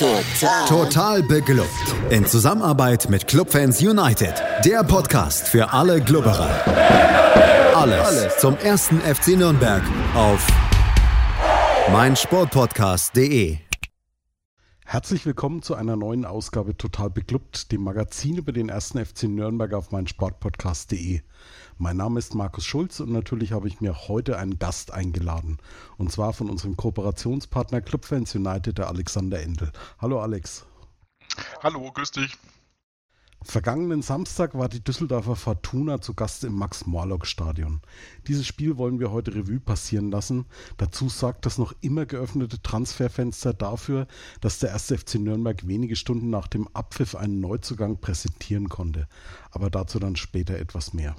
Total. Total beglückt. In Zusammenarbeit mit Clubfans United. Der Podcast für alle Glubberer. Alles, Alles zum ersten FC Nürnberg auf meinsportpodcast.de. Herzlich willkommen zu einer neuen Ausgabe Total Beklubbt, dem Magazin über den ersten FC Nürnberg auf meinsportpodcast.de. Mein Name ist Markus Schulz und natürlich habe ich mir heute einen Gast eingeladen. Und zwar von unserem Kooperationspartner Clubfans United, der Alexander Endel. Hallo Alex. Hallo, grüß dich. Vergangenen Samstag war die Düsseldorfer Fortuna zu Gast im Max-Morlock-Stadion. Dieses Spiel wollen wir heute Revue passieren lassen. Dazu sorgt das noch immer geöffnete Transferfenster dafür, dass der 1. FC Nürnberg wenige Stunden nach dem Abpfiff einen Neuzugang präsentieren konnte. Aber dazu dann später etwas mehr.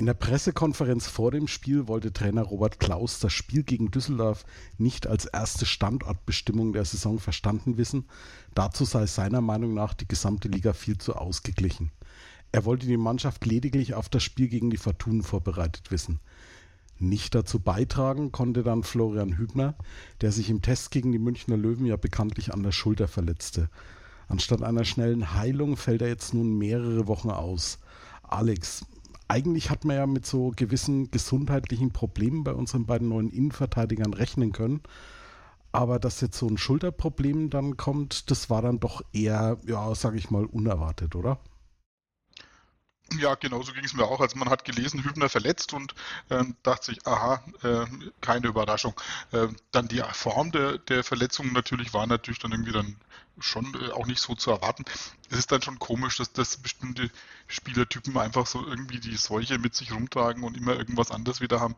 In der Pressekonferenz vor dem Spiel wollte Trainer Robert Klaus das Spiel gegen Düsseldorf nicht als erste Standortbestimmung der Saison verstanden wissen. Dazu sei seiner Meinung nach die gesamte Liga viel zu ausgeglichen. Er wollte die Mannschaft lediglich auf das Spiel gegen die Fortunen vorbereitet wissen. Nicht dazu beitragen konnte dann Florian Hübner, der sich im Test gegen die Münchner Löwen ja bekanntlich an der Schulter verletzte. Anstatt einer schnellen Heilung fällt er jetzt nun mehrere Wochen aus. Alex, eigentlich hat man ja mit so gewissen gesundheitlichen Problemen bei unseren beiden neuen Innenverteidigern rechnen können. Aber dass jetzt so ein Schulterproblem dann kommt, das war dann doch eher, ja, sage ich mal, unerwartet, oder? Ja, genau so ging es mir auch. Also man hat gelesen, Hübner verletzt und ähm, dachte sich, aha, äh, keine Überraschung. Äh, dann die Form der, der Verletzung natürlich war natürlich dann irgendwie dann schon äh, auch nicht so zu erwarten. Es ist dann schon komisch, dass, dass bestimmte Spielertypen einfach so irgendwie die Seuche mit sich rumtragen und immer irgendwas anderes wieder haben.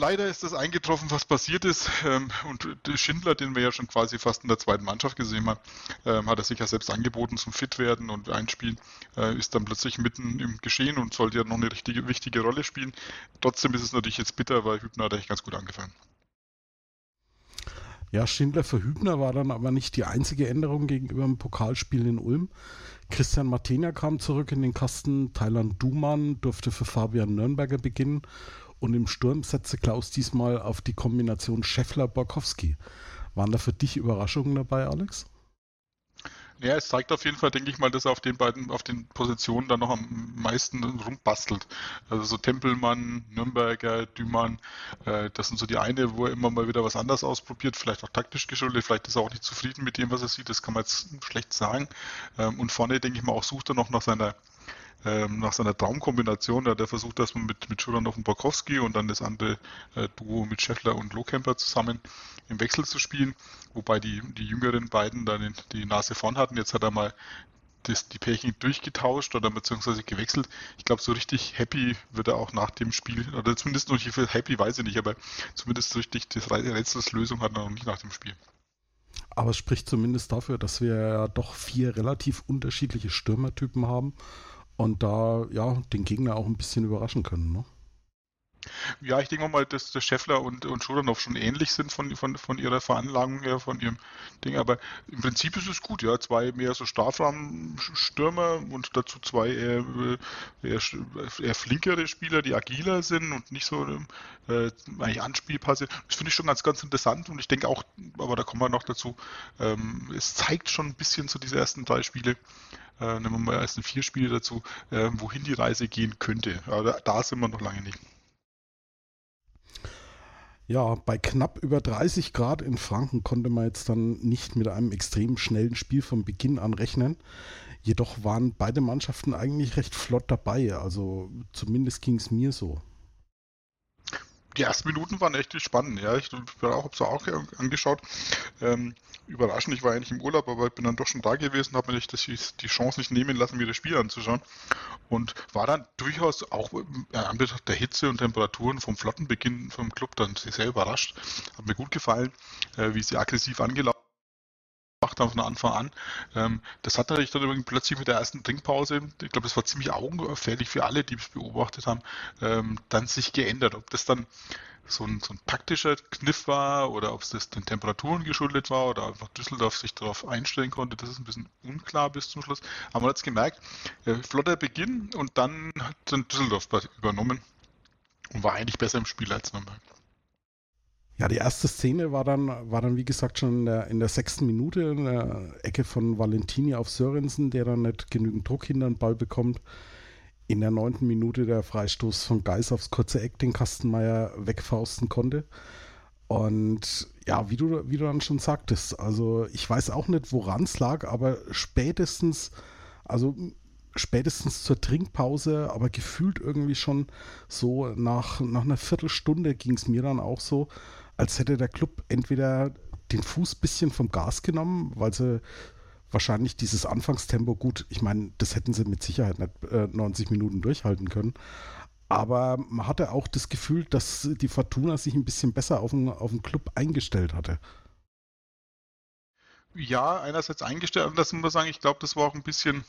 Leider ist das eingetroffen, was passiert ist. Ähm, und Schindler, den wir ja schon quasi fast in der zweiten Mannschaft gesehen haben, ähm, hat er sich ja selbst angeboten zum Fitwerden und Einspielen, äh, ist dann plötzlich mitten im Geschehen und sollte ja noch eine richtige, wichtige Rolle spielen. Trotzdem ist es natürlich jetzt bitter, weil Hübner hat eigentlich ganz gut angefangen. Ja, Schindler für Hübner war dann aber nicht die einzige Änderung gegenüber dem Pokalspiel in Ulm. Christian Martenia kam zurück in den Kasten, Thailand Duman durfte für Fabian Nürnberger beginnen und im Sturm setzte Klaus diesmal auf die Kombination Scheffler-Borkowski. Waren da für dich Überraschungen dabei, Alex? Ja, es zeigt auf jeden Fall, denke ich mal, dass er auf den beiden, auf den Positionen dann noch am meisten rumbastelt. Also so Tempelmann, Nürnberger, Dümann, äh, das sind so die eine, wo er immer mal wieder was anderes ausprobiert, vielleicht auch taktisch geschuldet, vielleicht ist er auch nicht zufrieden mit dem, was er sieht, das kann man jetzt schlecht sagen. Ähm, und vorne, denke ich mal, auch sucht er noch nach seiner ähm, nach seiner Traumkombination, da hat er versucht, dass man mit, mit Schuranov und Borkowski und dann das andere äh, Duo mit Scheffler und Lohkemper zusammen im Wechsel zu spielen, wobei die, die jüngeren beiden dann die Nase vorn hatten. Jetzt hat er mal das, die Pärchen durchgetauscht oder beziehungsweise gewechselt. Ich glaube, so richtig happy wird er auch nach dem Spiel, oder zumindest noch nicht viel happy, weiß ich nicht, aber zumindest so richtig das Rätselslösung hat er noch nicht nach dem Spiel. Aber es spricht zumindest dafür, dass wir ja doch vier relativ unterschiedliche Stürmertypen haben und da ja den Gegner auch ein bisschen überraschen können. Ne? Ja, ich denke mal, dass der Scheffler und, und Schuranov schon ähnlich sind von, von, von ihrer Veranlagung her, von ihrem Ding, aber im Prinzip ist es gut, ja. Zwei mehr so Strafraumstürmer und dazu zwei eher, eher, eher, flinkere Spieler, die agiler sind und nicht so äh, eigentlich Anspielpasse. Das finde ich schon ganz, ganz interessant und ich denke auch, aber da kommen wir noch dazu, ähm, es zeigt schon ein bisschen so diese ersten drei Spiele, äh, nehmen wir mal erst vier Spiele dazu, äh, wohin die Reise gehen könnte. Aber da sind wir noch lange nicht. Ja, bei knapp über 30 Grad in Franken konnte man jetzt dann nicht mit einem extrem schnellen Spiel von Beginn an rechnen. Jedoch waren beide Mannschaften eigentlich recht flott dabei. Also zumindest ging es mir so die ersten Minuten waren echt spannend. Ja, ich habe es auch angeschaut. Ähm, überraschend, ich war eigentlich im Urlaub, aber ich bin dann doch schon da gewesen, habe mir nicht das, die Chance nicht nehmen lassen, mir das Spiel anzuschauen. Und war dann durchaus auch äh, an der Hitze und Temperaturen vom Flottenbeginn vom Club dann sehr überrascht. Hat mir gut gefallen, äh, wie sie aggressiv angelaufen gemacht haben von Anfang an. Ähm, das hat natürlich dann übrigens plötzlich mit der ersten Trinkpause, ich glaube, das war ziemlich augenfällig für alle, die es beobachtet haben, ähm, dann sich geändert. Ob das dann so ein, so ein taktischer Kniff war oder ob es das den Temperaturen geschuldet war oder einfach Düsseldorf sich darauf einstellen konnte, das ist ein bisschen unklar bis zum Schluss. Aber man hat es gemerkt, äh, flotter Beginn und dann hat dann Düsseldorf übernommen und war eigentlich besser im Spiel als Nürnberg. Ja, die erste Szene war dann, war dann wie gesagt, schon in der, in der sechsten Minute, in der Ecke von Valentini auf Sörensen, der dann nicht genügend Druck hinter den Ball bekommt. In der neunten Minute der Freistoß von Geis aufs kurze Eck, den Kastenmeier wegfausten konnte. Und ja, wie du, wie du dann schon sagtest, also ich weiß auch nicht, woran es lag, aber spätestens, also spätestens zur Trinkpause, aber gefühlt irgendwie schon so nach, nach einer Viertelstunde ging es mir dann auch so, als hätte der Club entweder den Fuß ein bisschen vom Gas genommen, weil sie wahrscheinlich dieses Anfangstempo gut, ich meine, das hätten sie mit Sicherheit nicht äh, 90 Minuten durchhalten können. Aber man hatte auch das Gefühl, dass die Fortuna sich ein bisschen besser auf den, auf den Club eingestellt hatte. Ja, einerseits eingestellt, das muss man sagen, ich glaube, das war auch ein bisschen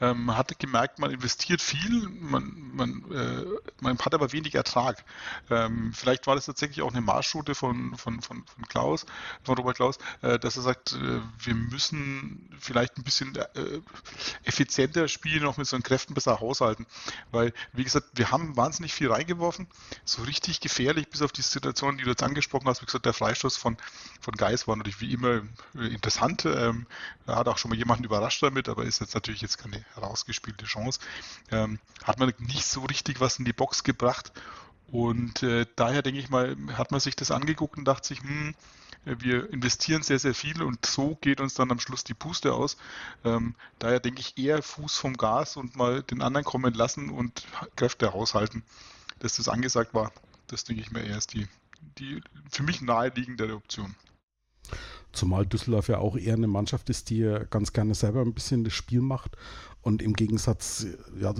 man hatte gemerkt, man investiert viel, man, man, äh, man hat aber wenig Ertrag. Ähm, vielleicht war das tatsächlich auch eine Marschroute von, von, von, von Klaus, von Robert Klaus, äh, dass er sagt, äh, wir müssen vielleicht ein bisschen äh, effizienter spielen, auch mit so Kräften besser haushalten. Weil, wie gesagt, wir haben wahnsinnig viel reingeworfen, so richtig gefährlich, bis auf die Situation, die du jetzt angesprochen hast. Wie gesagt, der Freistoß von, von Geis war natürlich wie immer äh, interessant. Ähm, er hat auch schon mal jemanden überrascht damit, aber ist jetzt natürlich jetzt keine herausgespielte Chance. Ähm, hat man nicht so richtig was in die Box gebracht. Und äh, daher denke ich mal, hat man sich das angeguckt und dachte sich, hm, wir investieren sehr, sehr viel und so geht uns dann am Schluss die Puste aus. Ähm, daher denke ich eher Fuß vom Gas und mal den anderen kommen lassen und Kräfte haushalten, dass das angesagt war. Das denke ich mir eher ist die, die für mich naheliegendere Option. Zumal Düsseldorf ja auch eher eine Mannschaft ist, die ganz gerne selber ein bisschen das Spiel macht. Und im Gegensatz ja,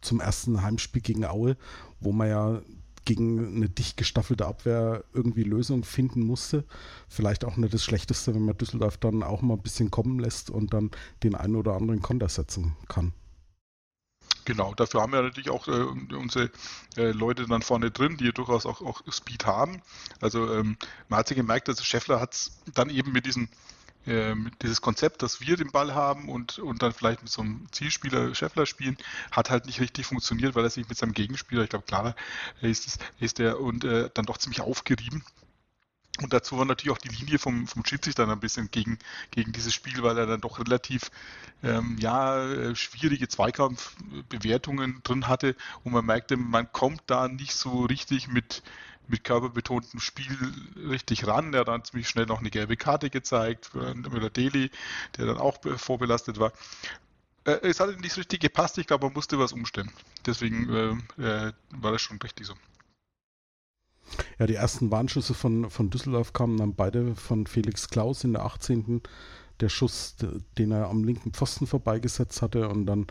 zum ersten Heimspiel gegen Aue, wo man ja gegen eine dicht gestaffelte Abwehr irgendwie Lösungen finden musste. Vielleicht auch nicht das Schlechteste, wenn man Düsseldorf dann auch mal ein bisschen kommen lässt und dann den einen oder anderen Konter setzen kann. Genau, dafür haben wir natürlich auch äh, unsere äh, Leute dann vorne drin, die durchaus auch, auch Speed haben. Also ähm, man hat sich gemerkt, dass Scheffler hat es dann eben mit diesem äh, dieses Konzept, dass wir den Ball haben und, und dann vielleicht mit so einem Zielspieler Scheffler spielen, hat halt nicht richtig funktioniert, weil er sich mit seinem Gegenspieler, ich glaube klarer ist es, ist der und äh, dann doch ziemlich aufgerieben und dazu war natürlich auch die Linie vom, vom Schiedsrichter ein bisschen gegen, gegen dieses Spiel, weil er dann doch relativ ähm, ja, äh, schwierige Zweikampfbewertungen drin hatte und man merkte, man kommt da nicht so richtig mit, mit körperbetontem Spiel richtig ran. Er hat dann ziemlich schnell noch eine gelbe Karte gezeigt für Müller-Deli, der dann auch vorbelastet war. Äh, es hat nicht richtig gepasst, ich glaube, man musste was umstellen. Deswegen äh, äh war das schon richtig so. Ja, die ersten Warnschüsse von, von Düsseldorf kamen dann beide von Felix Klaus in der 18. Der Schuss, den er am linken Pfosten vorbeigesetzt hatte und dann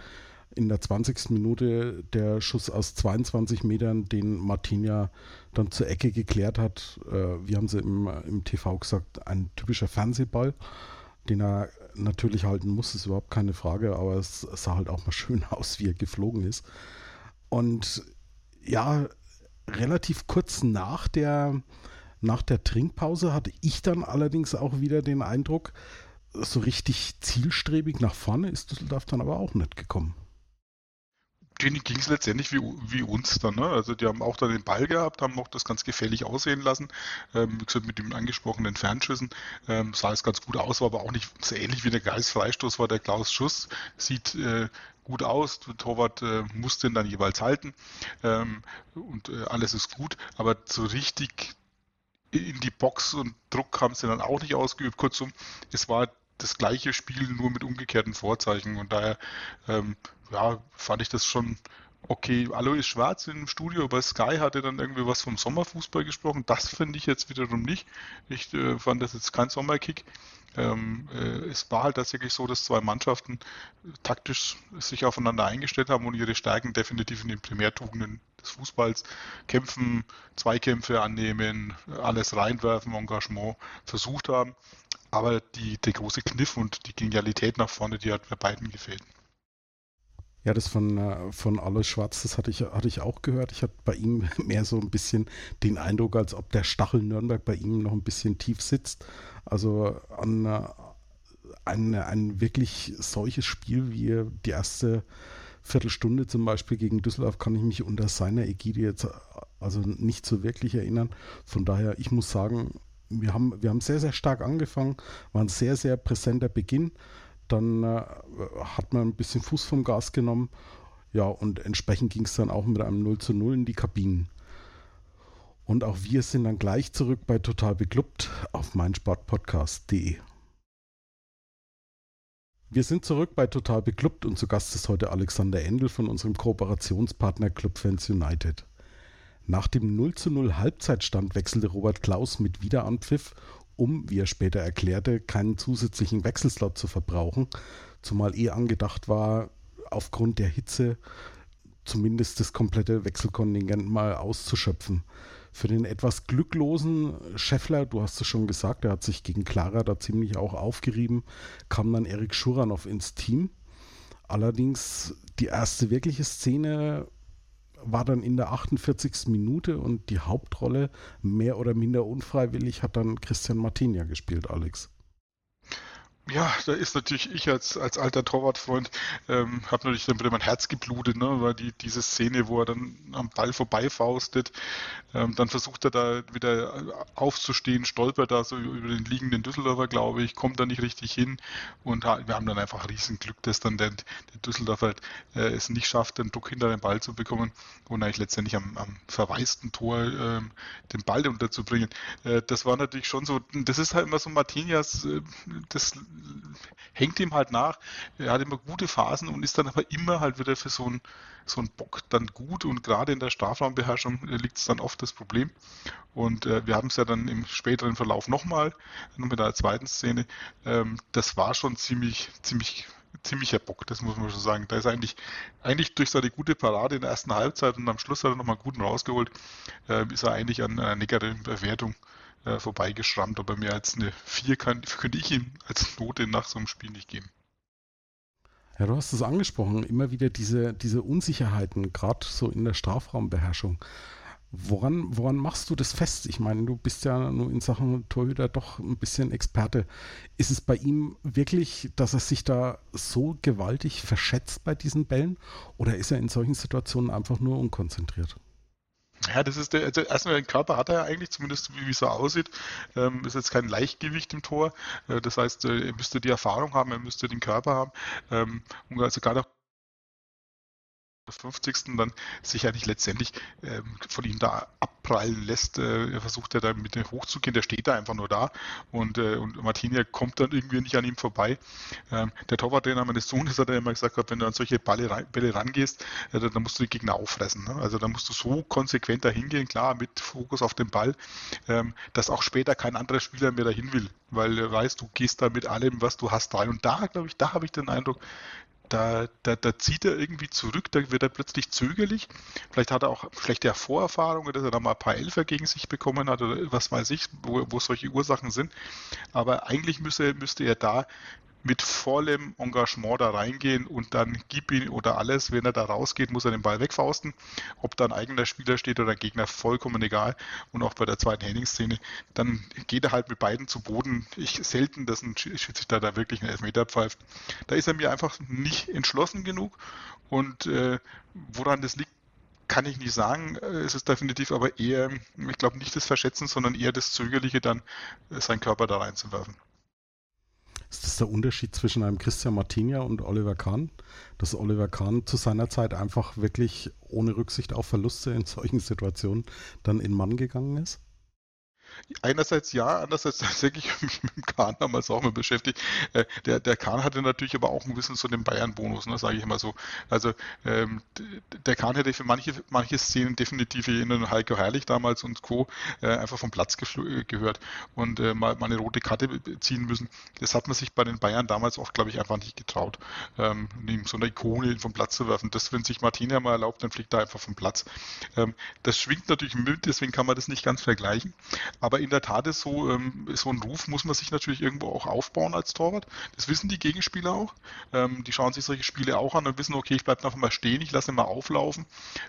in der 20. Minute der Schuss aus 22 Metern, den Martinia dann zur Ecke geklärt hat. Äh, wie haben sie im, im TV gesagt, ein typischer Fernsehball, den er natürlich halten muss, ist überhaupt keine Frage, aber es sah halt auch mal schön aus, wie er geflogen ist. Und ja, relativ kurz nach der, nach der Trinkpause hatte ich dann allerdings auch wieder den Eindruck, so richtig zielstrebig nach vorne ist Düsseldorf dann aber auch nicht gekommen. Denen ging es letztendlich wie, wie uns dann. Ne? Also die haben auch dann den Ball gehabt, haben auch das ganz gefährlich aussehen lassen. Ähm, wie gesagt, mit den angesprochenen Fernschüssen ähm, sah es ganz gut aus, war aber auch nicht so ähnlich wie der Geist-Freistoß war der Klaus Schuss. Sieht äh, gut aus. Der Torwart äh, muss den dann jeweils halten ähm, und äh, alles ist gut. Aber so richtig in die Box und Druck haben sie dann auch nicht ausgeübt. Kurzum, es war das gleiche Spiel nur mit umgekehrten Vorzeichen und daher ähm, ja, fand ich das schon okay. Alois Schwarz im Studio bei Sky hatte dann irgendwie was vom Sommerfußball gesprochen. Das finde ich jetzt wiederum nicht. Ich äh, fand das jetzt kein Sommerkick. Ähm, äh, es war halt tatsächlich so, dass zwei Mannschaften taktisch sich aufeinander eingestellt haben und ihre Stärken definitiv in den Primärtugenden des Fußballs kämpfen, Zweikämpfe annehmen, alles reinwerfen, Engagement versucht haben. Aber die, der große Kniff und die Genialität nach vorne, die hat bei beiden gefehlt. Ja, das von, äh, von Alois Schwarz, das hatte ich, hatte ich auch gehört. Ich hatte bei ihm mehr so ein bisschen den Eindruck, als ob der Stachel Nürnberg bei ihm noch ein bisschen tief sitzt. Also an äh, ein, ein wirklich solches Spiel wie die erste Viertelstunde zum Beispiel gegen Düsseldorf kann ich mich unter seiner Ägide jetzt also nicht so wirklich erinnern. Von daher, ich muss sagen, wir haben, wir haben sehr, sehr stark angefangen, war ein sehr, sehr präsenter Beginn. Dann äh, hat man ein bisschen Fuß vom Gas genommen. Ja, und entsprechend ging es dann auch mit einem 0 zu 0 in die Kabinen. Und auch wir sind dann gleich zurück bei Total Beklubbt auf meinsportpodcast.de. Wir sind zurück bei Total Beklubbt und zu Gast ist heute Alexander Endel von unserem Kooperationspartner Clubfans United. Nach dem 0 zu 0 Halbzeitstand wechselte Robert Klaus mit Wiederanpfiff, um, wie er später erklärte, keinen zusätzlichen Wechselslot zu verbrauchen, zumal eh angedacht war, aufgrund der Hitze zumindest das komplette Wechselkontingent mal auszuschöpfen. Für den etwas glücklosen Scheffler, du hast es schon gesagt, er hat sich gegen Clara da ziemlich auch aufgerieben, kam dann Erik Schuranov ins Team. Allerdings die erste wirkliche Szene war dann in der 48. Minute und die Hauptrolle, mehr oder minder unfreiwillig, hat dann Christian Martinia gespielt, Alex. Ja, da ist natürlich ich als, als alter Torwartfreund, ähm, habe natürlich dann wieder mein Herz geblutet, ne, weil die, diese Szene, wo er dann am Ball vorbeifaustet, ähm, dann versucht er da wieder aufzustehen, stolpert da so über den liegenden Düsseldorfer, glaube ich, kommt da nicht richtig hin und wir haben dann einfach riesen Glück, dass dann der, der Düsseldorfer äh, es nicht schafft, den Druck hinter den Ball zu bekommen und eigentlich letztendlich am, am verwaisten Tor ähm, den Ball unterzubringen. Äh, das war natürlich schon so, das ist halt immer so Martinias, äh, das hängt ihm halt nach. Er hat immer gute Phasen und ist dann aber immer halt wieder für so einen so ein Bock dann gut und gerade in der Strafraumbeherrschung liegt es dann oft das Problem. Und äh, wir haben es ja dann im späteren Verlauf nochmal, mit einer zweiten Szene. Ähm, das war schon ziemlich, ziemlich ziemlicher Bock, das muss man schon sagen. Da ist eigentlich, eigentlich durch seine gute Parade in der ersten Halbzeit und am Schluss hat er nochmal einen guten rausgeholt, äh, ist er eigentlich an einer negativen Bewertung äh, vorbeigeschrammt, aber mehr als eine 4 kann, könnte ich ihm als Note nach so einem Spiel nicht geben. Ja, du hast es angesprochen, immer wieder diese, diese Unsicherheiten, gerade so in der Strafraumbeherrschung. Woran, woran machst du das fest? Ich meine, du bist ja nur in Sachen Torhüter doch ein bisschen Experte. Ist es bei ihm wirklich, dass er sich da so gewaltig verschätzt bei diesen Bällen oder ist er in solchen Situationen einfach nur unkonzentriert? Ja, das ist der, also erstmal den Körper hat er ja eigentlich, zumindest wie, wie es so aussieht. Ähm, ist jetzt kein Leichtgewicht im Tor. Äh, das heißt, äh, er müsste die Erfahrung haben, er müsste den Körper haben. Ähm, und also gerade auch 50. dann sich eigentlich letztendlich ähm, von ihm da abprallen lässt. Äh, er versucht ja da mit dem hochzugehen, der steht da einfach nur da und, äh, und Martinia kommt dann irgendwie nicht an ihm vorbei. Ähm, der Torwarttrainer meines Sohnes hat ja immer gesagt, wenn du an solche Bälle, Bälle rangehst, äh, dann musst du die Gegner auffressen. Ne? Also da musst du so konsequent dahin gehen, klar, mit Fokus auf den Ball, ähm, dass auch später kein anderer Spieler mehr dahin will, weil er weiß, du gehst da mit allem, was du hast, rein. Und da, glaube ich, da habe ich den Eindruck, da, da, da zieht er irgendwie zurück, da wird er plötzlich zögerlich. Vielleicht hat er auch schlechte Vorerfahrungen, dass er da mal ein paar Elfer gegen sich bekommen hat oder was weiß ich, wo, wo solche Ursachen sind. Aber eigentlich müsste, müsste er da mit vollem Engagement da reingehen und dann gib ihn oder alles, wenn er da rausgeht, muss er den Ball wegfausten. Ob da ein eigener Spieler steht oder ein Gegner, vollkommen egal. Und auch bei der zweiten Henning-Szene, dann geht er halt mit beiden zu Boden. Ich selten, dass ein Schiedsrichter da wirklich einen Elfmeter pfeift. Da ist er mir einfach nicht entschlossen genug und äh, woran das liegt, kann ich nicht sagen. Es ist definitiv aber eher, ich glaube, nicht das Verschätzen, sondern eher das Zögerliche, dann äh, seinen Körper da reinzuwerfen. Ist das der Unterschied zwischen einem Christian Martinia und Oliver Kahn? Dass Oliver Kahn zu seiner Zeit einfach wirklich ohne Rücksicht auf Verluste in solchen Situationen dann in Mann gegangen ist? Einerseits ja, andererseits denke ich mich mit dem Kahn damals auch mal beschäftigt. Äh, der, der Kahn hatte natürlich aber auch ein bisschen so den Bayern-Bonus, ne, sage ich immer so. Also ähm, der Kahn hätte für manche, manche Szenen definitiv in Heiko Herrlich damals und Co. Äh, einfach vom Platz äh, gehört und äh, mal, mal eine rote Karte ziehen müssen. Das hat man sich bei den Bayern damals auch, glaube ich, einfach nicht getraut, ähm, so eine Ikone vom Platz zu werfen. Das, wenn sich Martina mal erlaubt, dann fliegt er einfach vom Platz. Ähm, das schwingt natürlich mit, deswegen kann man das nicht ganz vergleichen. Aber aber in der Tat ist so, ähm, so ein Ruf muss man sich natürlich irgendwo auch aufbauen als Torwart. Das wissen die Gegenspieler auch. Ähm, die schauen sich solche Spiele auch an und wissen, okay, ich bleibe einfach mal stehen, ich lasse ihn mal auflaufen,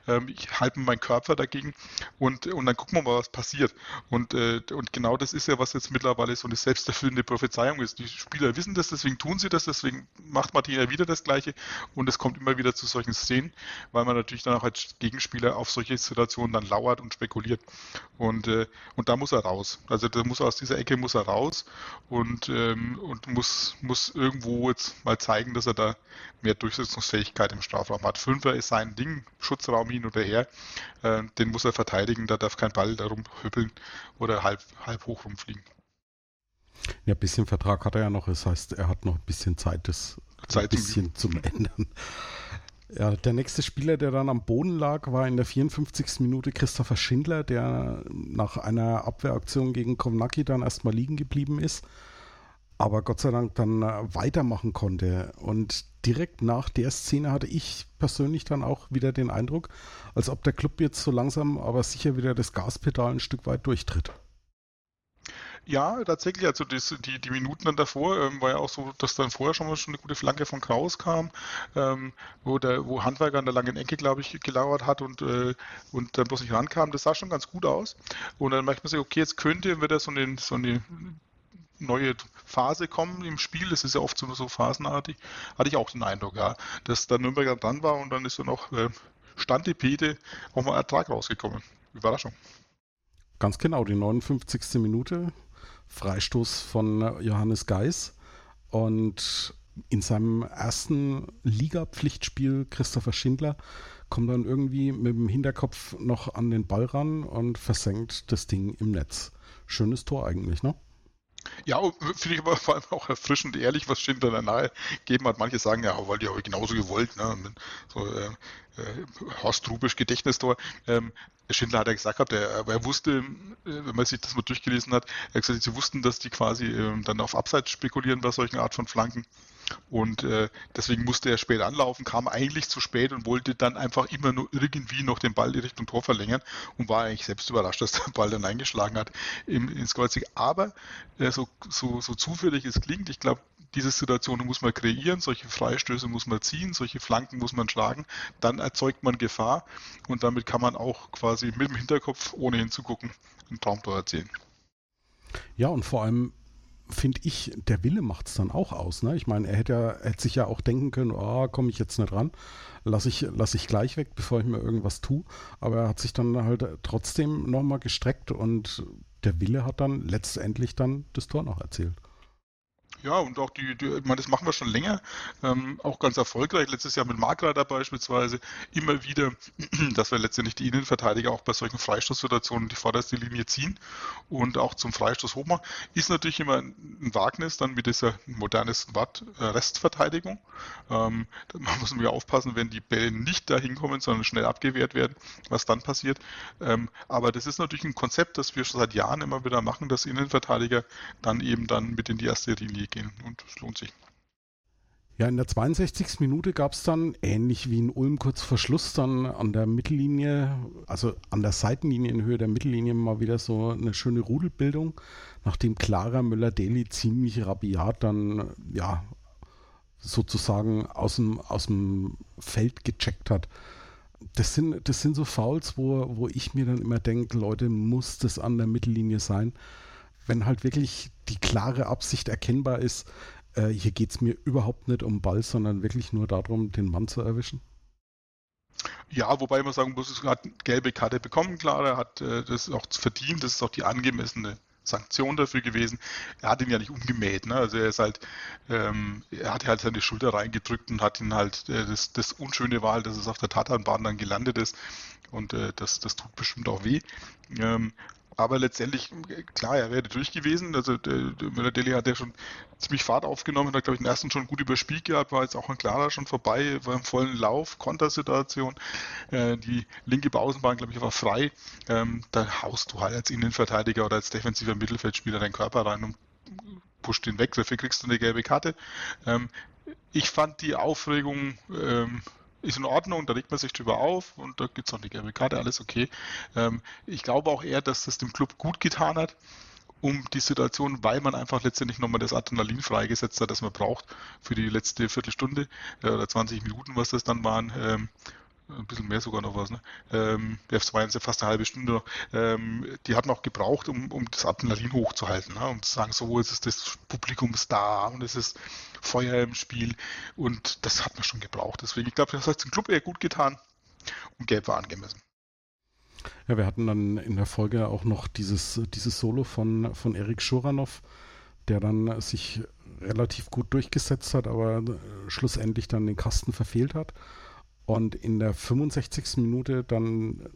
ähm, ich halte meinen Körper dagegen und, und dann gucken wir mal, was passiert. Und, äh, und genau das ist ja, was jetzt mittlerweile so eine selbsterfüllende Prophezeiung ist. Die Spieler wissen das, deswegen tun sie das, deswegen macht Martina wieder das Gleiche und es kommt immer wieder zu solchen Szenen, weil man natürlich dann auch als Gegenspieler auf solche Situationen dann lauert und spekuliert. Und, äh, und da muss er raus. Also da muss aus dieser Ecke muss er raus und, ähm, und muss, muss irgendwo jetzt mal zeigen, dass er da mehr Durchsetzungsfähigkeit im Strafraum hat. Fünfer ist sein Ding, Schutzraum hin oder her. Äh, den muss er verteidigen, da darf kein Ball darum hüppeln oder halb, halb hoch rumfliegen. Ja, ein bisschen Vertrag hat er ja noch. Das heißt, er hat noch ein bisschen Zeit, das Zeit ein bisschen zum Ändern. Ja, der nächste Spieler, der dann am Boden lag, war in der 54. Minute Christopher Schindler, der nach einer Abwehraktion gegen Kovnacki dann erstmal liegen geblieben ist, aber Gott sei Dank dann äh, weitermachen konnte. Und direkt nach der Szene hatte ich persönlich dann auch wieder den Eindruck, als ob der Club jetzt so langsam, aber sicher wieder das Gaspedal ein Stück weit durchtritt. Ja, tatsächlich. Also das, die, die Minuten dann davor ähm, war ja auch so, dass dann vorher schon mal schon eine gute Flanke von Kraus kam, ähm, wo der, wo Handwerker an der langen Ecke, glaube ich, gelauert hat und, äh, und dann bloß nicht rankam. Das sah schon ganz gut aus. Und dann merkt man sich, okay, jetzt könnte wieder so eine, so eine neue Phase kommen im Spiel. Das ist ja oft so, so phasenartig. Hatte ich auch den Eindruck, ja, dass der Nürnberger dran war und dann ist so noch äh, Stand die Pete auch mal Ertrag rausgekommen. Überraschung. Ganz genau, die 59. Minute. Freistoß von Johannes Geis. Und in seinem ersten Liga-Pflichtspiel Christopher Schindler kommt dann irgendwie mit dem Hinterkopf noch an den Ball ran und versenkt das Ding im Netz. Schönes Tor eigentlich, ne? Ja, finde ich aber vor allem auch erfrischend ehrlich, was Schindler da nahe gegeben hat. Manche sagen ja, weil die habe ich genauso gewollt. Ne? So, äh, äh, Horst Rubisch Gedächtnistor. Ähm, Schindler hat ja gesagt gehabt, er, er wusste, äh, wenn man sich das mal durchgelesen hat, er hat gesagt, sie wussten, dass die quasi äh, dann auf Abseits spekulieren bei solchen Art von Flanken. Und äh, deswegen musste er spät anlaufen, kam eigentlich zu spät und wollte dann einfach immer nur irgendwie noch den Ball in Richtung Tor verlängern und war eigentlich selbst überrascht, dass der Ball dann eingeschlagen hat im, ins Kreuzig. Aber äh, so, so, so zufällig es klingt, ich glaube, diese Situationen muss man kreieren, solche Freistöße muss man ziehen, solche Flanken muss man schlagen, dann erzeugt man Gefahr und damit kann man auch quasi mit dem Hinterkopf, ohne hinzugucken, ein Traumtor erzielen. Ja, und vor allem finde ich, der Wille macht es dann auch aus. Ne? Ich meine, er hätte, hätte sich ja auch denken können, oh, komme ich jetzt nicht ran, lasse ich, lass ich gleich weg, bevor ich mir irgendwas tue. Aber er hat sich dann halt trotzdem nochmal gestreckt und der Wille hat dann letztendlich dann das Tor noch erzielt. Ja, und auch die, die ich meine, das machen wir schon länger, ähm, auch ganz erfolgreich. Letztes Jahr mit Markreiter beispielsweise immer wieder, dass wir letztendlich die Innenverteidiger auch bei solchen Freistoßsituationen die vorderste Linie ziehen und auch zum Freistoß hochmachen. Ist natürlich immer ein Wagnis, dann mit dieser modernes Wort äh, Restverteidigung. Ähm, da muss man ja aufpassen, wenn die Bälle nicht dahin kommen, sondern schnell abgewehrt werden, was dann passiert. Ähm, aber das ist natürlich ein Konzept, das wir schon seit Jahren immer wieder machen, dass Innenverteidiger dann eben dann mit in die erste Linie gehen und es lohnt sich. Ja, in der 62. Minute gab es dann, ähnlich wie in Ulm kurz vor Schluss, dann an der Mittellinie, also an der Seitenlinie in Höhe der Mittellinie mal wieder so eine schöne Rudelbildung, nachdem Clara Müller-Deli ziemlich rabiat dann, ja, sozusagen aus dem, aus dem Feld gecheckt hat. Das sind, das sind so Fouls, wo, wo ich mir dann immer denke, Leute, muss das an der Mittellinie sein? Wenn halt wirklich die klare Absicht erkennbar ist, äh, hier geht es mir überhaupt nicht um Ball, sondern wirklich nur darum, den Mann zu erwischen? Ja, wobei man sagen muss, es hat eine gelbe Karte bekommen, klar, er hat äh, das auch verdient, das ist auch die angemessene Sanktion dafür gewesen. Er hat ihn ja nicht umgemäht, ne? Also er ist halt, ähm, er hat halt seine Schulter reingedrückt und hat ihn halt, äh, das, das Unschöne war halt, dass es auf der Tatanbahn dann gelandet ist und äh, das, das tut bestimmt auch weh. Ähm, aber letztendlich, klar, er wäre durch gewesen. Also Müller-Deli hat ja schon ziemlich Fahrt aufgenommen, hat, glaube ich, den ersten schon gut überspielt gehabt, war jetzt auch ein klarer schon vorbei, war im vollen Lauf, Kontersituation. Äh, die linke Außenbahn, glaube ich, war frei. Ähm, da haust du halt als Innenverteidiger oder als defensiver Mittelfeldspieler deinen Körper rein und pusht ihn weg. Dafür kriegst du eine gelbe Karte. Ähm, ich fand die Aufregung ähm, ist in Ordnung, da regt man sich drüber auf und da gibt es auch eine gelbe Karte, alles okay. Ähm, ich glaube auch eher, dass das dem Club gut getan hat, um die Situation, weil man einfach letztendlich nochmal das Adrenalin freigesetzt hat, das man braucht für die letzte Viertelstunde äh, oder 20 Minuten, was das dann waren. Ähm, ein bisschen mehr sogar noch was, ne? Ähm, das war jetzt fast eine halbe Stunde noch. Ähm, die hatten auch gebraucht, um, um das Adrenalin hochzuhalten, ne? um zu sagen, so, jetzt ist das Publikum da und es ist Feuer im Spiel und das hat man schon gebraucht. Deswegen, ich glaube, das hat dem Club eher gut getan und Gelb war angemessen. Ja, wir hatten dann in der Folge auch noch dieses, dieses Solo von, von Erik Schuranov, der dann sich relativ gut durchgesetzt hat, aber schlussendlich dann den Kasten verfehlt hat und in der 65. Minute dann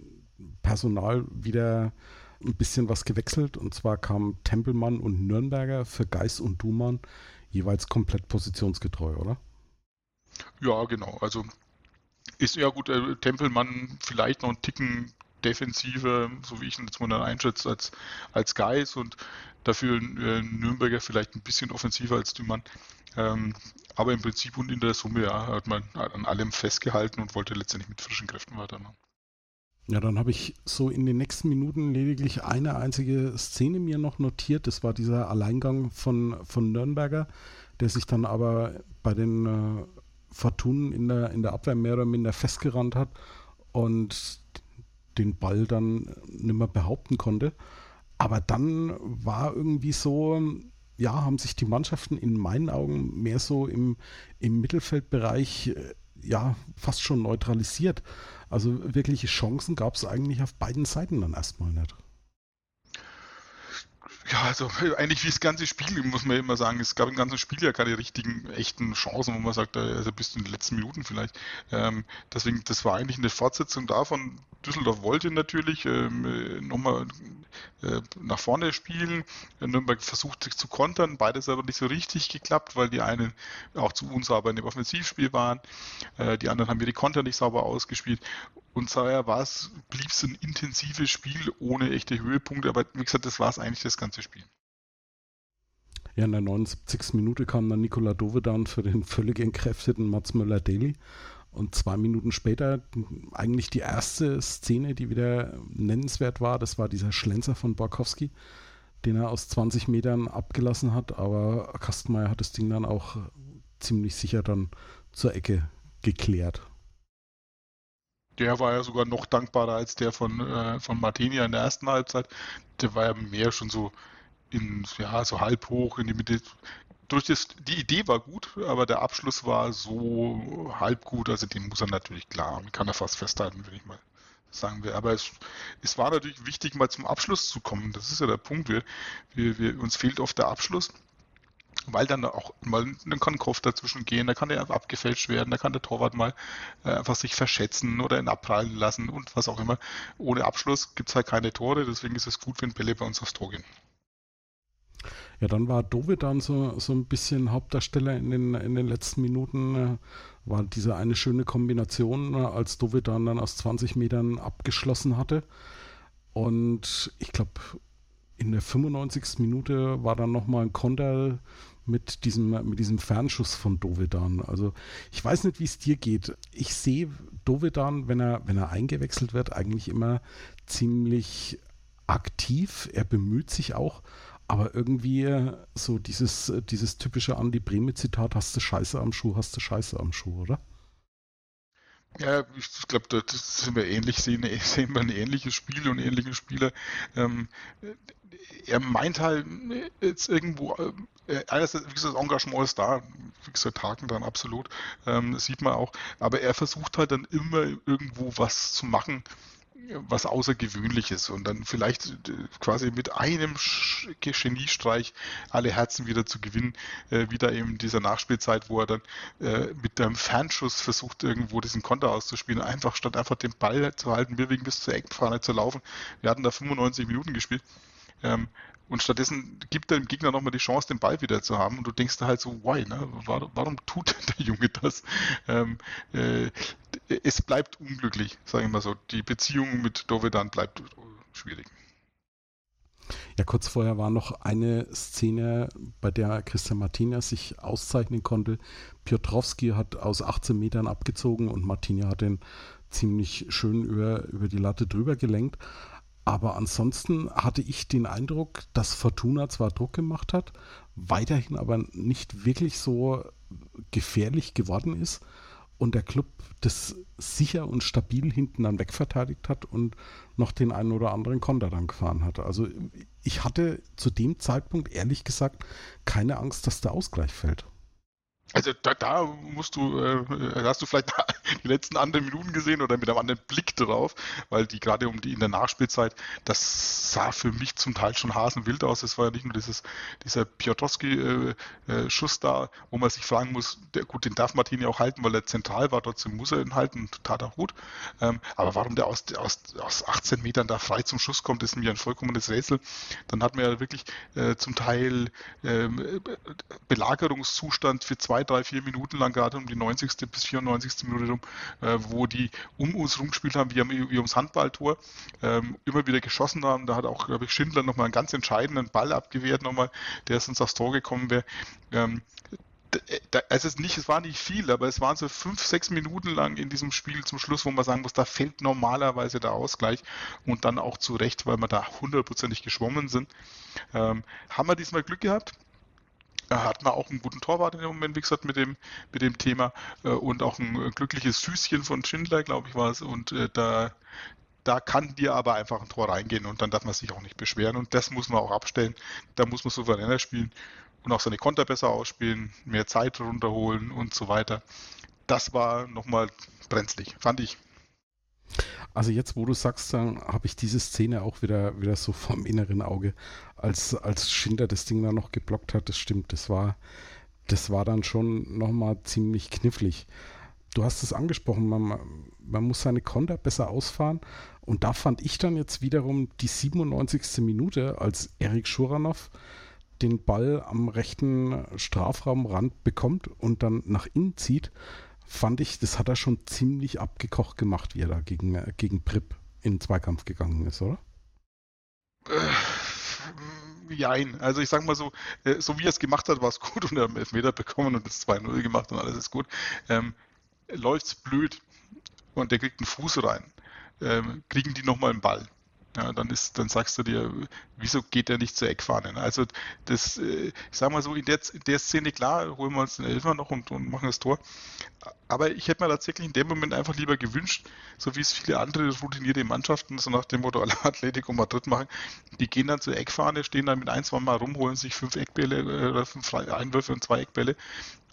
Personal wieder ein bisschen was gewechselt und zwar kamen Tempelmann und Nürnberger für Geis und Dumann jeweils komplett positionsgetreu, oder? Ja, genau. Also ist ja gut, äh, Tempelmann vielleicht noch einen Ticken defensiver, so wie ich ihn jetzt mal einschätze, als, als Geis und dafür äh, Nürnberger vielleicht ein bisschen offensiver als Dumann. Ähm, aber im Prinzip und in der Summe ja, hat man an allem festgehalten und wollte letztendlich mit frischen Kräften weitermachen. Ja, dann habe ich so in den nächsten Minuten lediglich eine einzige Szene mir noch notiert. Das war dieser Alleingang von, von Nürnberger, der sich dann aber bei den äh, Fortunen in der, in der Abwehr mehr oder minder festgerannt hat und den Ball dann nicht mehr behaupten konnte. Aber dann war irgendwie so, ja, haben sich die Mannschaften in meinen Augen mehr so im, im Mittelfeldbereich äh, ja fast schon neutralisiert. Also wirkliche Chancen gab es eigentlich auf beiden Seiten dann erstmal nicht. Ja, also eigentlich wie das ganze Spiel, muss man immer sagen. Es gab im ganzen Spiel ja keine richtigen, echten Chancen, wo man sagt, also bis zu den letzten Minuten vielleicht. Ähm, deswegen, das war eigentlich eine Fortsetzung davon. Düsseldorf wollte natürlich ähm, nochmal äh, nach vorne spielen. Nürnberg versucht sich zu kontern, beides aber nicht so richtig geklappt, weil die einen auch zu unsauber in dem Offensivspiel waren. Äh, die anderen haben ihre Konter nicht sauber ausgespielt. Und daher war es, blieb es ein intensives Spiel ohne echte Höhepunkte, aber wie gesagt, das war es eigentlich das ganze Spiel. Ja, in der 79. Minute kam dann Nikola Dovedan für den völlig entkräfteten Mats Möller-Daly. Und zwei Minuten später eigentlich die erste Szene, die wieder nennenswert war, das war dieser Schlenzer von Borkowski, den er aus 20 Metern abgelassen hat. Aber Kastenmeier hat das Ding dann auch ziemlich sicher dann zur Ecke geklärt. Der war ja sogar noch dankbarer als der von, äh, von Martinia in der ersten Halbzeit. Der war ja mehr schon so in, ja, so halb hoch in die Mitte. Durch das, die Idee war gut, aber der Abschluss war so halb gut, also den muss er natürlich klar und kann er fast festhalten, wenn ich mal sagen will. Aber es, es war natürlich wichtig, mal zum Abschluss zu kommen. Das ist ja der Punkt. Wir, wir, wir, uns fehlt oft der Abschluss weil dann auch mal dann kann ein Kopf dazwischen gehen, da kann der abgefälscht werden, da kann der Torwart mal äh, einfach sich verschätzen oder ihn abprallen lassen und was auch immer. Ohne Abschluss gibt es halt keine Tore, deswegen ist es gut, wenn Bälle bei uns aufs Tor gehen. Ja, dann war Dove dann so, so ein bisschen Hauptdarsteller in den, in den letzten Minuten. Äh, war diese eine schöne Kombination, äh, als Dove dann, dann aus 20 Metern abgeschlossen hatte. Und ich glaube, in der 95. Minute war dann nochmal ein Konter mit diesem, mit diesem Fernschuss von Dovedan. Also ich weiß nicht, wie es dir geht. Ich sehe Dovedan, wenn er, wenn er eingewechselt wird, eigentlich immer ziemlich aktiv. Er bemüht sich auch, aber irgendwie so dieses, dieses typische Andi Breme Zitat, hast du Scheiße am Schuh, hast du Scheiße am Schuh, oder? Ja, ich glaube, das sind wir ähnlich, sehen, sehen wir ein ähnliches Spiel und ähnliche Spieler. Ähm, er meint halt jetzt irgendwo, äh, einerseits, wie gesagt, das Engagement ist da, wie gesagt, Haken dann absolut, ähm, sieht man auch, aber er versucht halt dann immer irgendwo was zu machen, was Außergewöhnliches. Und dann vielleicht äh, quasi mit einem Geniestreich alle Herzen wieder zu gewinnen, äh, wieder eben in dieser Nachspielzeit, wo er dann äh, mit einem Fernschuss versucht, irgendwo diesen Konter auszuspielen, einfach statt einfach den Ball zu halten, wir wegen bis zur Eckfahne zu laufen. Wir hatten da 95 Minuten gespielt. Ähm, und stattdessen gibt er dem Gegner nochmal die Chance, den Ball wieder zu haben. Und du denkst da halt so, why, ne? Warum, warum tut der Junge das? Ähm, äh, es bleibt unglücklich, sage ich mal so. Die Beziehung mit Dovedan bleibt schwierig. Ja, kurz vorher war noch eine Szene, bei der Christian Martina sich auszeichnen konnte. Piotrowski hat aus 18 Metern abgezogen und Martina hat den ziemlich schön über, über die Latte drüber gelenkt. Aber ansonsten hatte ich den Eindruck, dass Fortuna zwar Druck gemacht hat, weiterhin aber nicht wirklich so gefährlich geworden ist und der Club das sicher und stabil hinten dann wegverteidigt hat und noch den einen oder anderen Konter dann gefahren hat. Also ich hatte zu dem Zeitpunkt ehrlich gesagt keine Angst, dass der Ausgleich fällt. Also da, da musst du, äh, hast du vielleicht die letzten anderen Minuten gesehen oder mit einem anderen Blick drauf, weil die gerade um die in der Nachspielzeit, das sah für mich zum Teil schon hasenwild aus. Es war ja nicht nur dieses, dieser Piotrowski-Schuss äh, da, wo man sich fragen muss, der, gut, den darf Martini auch halten, weil er zentral war, trotzdem muss er ihn halten, tat er gut. Ähm, aber warum der aus, aus, aus 18 Metern da frei zum Schuss kommt, ist mir ein vollkommenes Rätsel. Dann hat man ja wirklich äh, zum Teil ähm, Belagerungszustand für zwei drei, vier Minuten lang, gerade um die 90. bis 94. Minute rum, äh, wo die um uns rumgespielt haben, wie, am, wie ums Handballtor, ähm, immer wieder geschossen haben. Da hat auch, glaube ich, Schindler nochmal einen ganz entscheidenden Ball abgewehrt, nochmal, der sonst aufs Tor gekommen wäre. Ähm, also es, nicht, es war nicht viel, aber es waren so fünf, sechs Minuten lang in diesem Spiel zum Schluss, wo man sagen muss, da fällt normalerweise der Ausgleich und dann auch zu Recht, weil wir da hundertprozentig geschwommen sind. Ähm, haben wir diesmal Glück gehabt? Hat man auch einen guten Torwart in dem Moment, wie gesagt, mit dem, mit dem Thema äh, und auch ein glückliches Füßchen von Schindler, glaube ich, war es. Und äh, da, da kann dir aber einfach ein Tor reingehen und dann darf man sich auch nicht beschweren. Und das muss man auch abstellen. Da muss man souveräner spielen und auch seine Konter besser ausspielen, mehr Zeit runterholen und so weiter. Das war nochmal brenzlig, fand ich. Also jetzt, wo du sagst, habe ich diese Szene auch wieder, wieder so vom inneren Auge, als, als Schindler das Ding da noch geblockt hat, das stimmt, das war, das war dann schon nochmal ziemlich knifflig. Du hast es angesprochen, man, man muss seine Konter besser ausfahren und da fand ich dann jetzt wiederum die 97. Minute, als Erik Schuranov den Ball am rechten Strafraumrand bekommt und dann nach innen zieht fand ich, das hat er schon ziemlich abgekocht gemacht, wie er da gegen, äh, gegen Prip in den Zweikampf gegangen ist, oder? Äh, jein. Also ich sag mal so, äh, so wie er es gemacht hat, war es gut und er hat Elfmeter bekommen und das 2-0 gemacht und alles ist gut. Ähm, läuft's blöd und der kriegt einen Fuß rein, ähm, kriegen die nochmal einen Ball. Ja, dann ist, dann sagst du dir, wieso geht der nicht zur Eckfahne? Also das, äh, ich sag mal so, in der, in der Szene, klar, holen wir uns den Elfer noch und, und, machen das Tor. Aber ich hätte mir tatsächlich in dem Moment einfach lieber gewünscht, so wie es viele andere routinierte Mannschaften, so nach dem Motto Atletico Madrid machen, die gehen dann zur Eckfahne, stehen dann mit ein, zwei Mal rum, holen sich fünf Eckbälle äh, oder fünf Einwürfe und zwei Eckbälle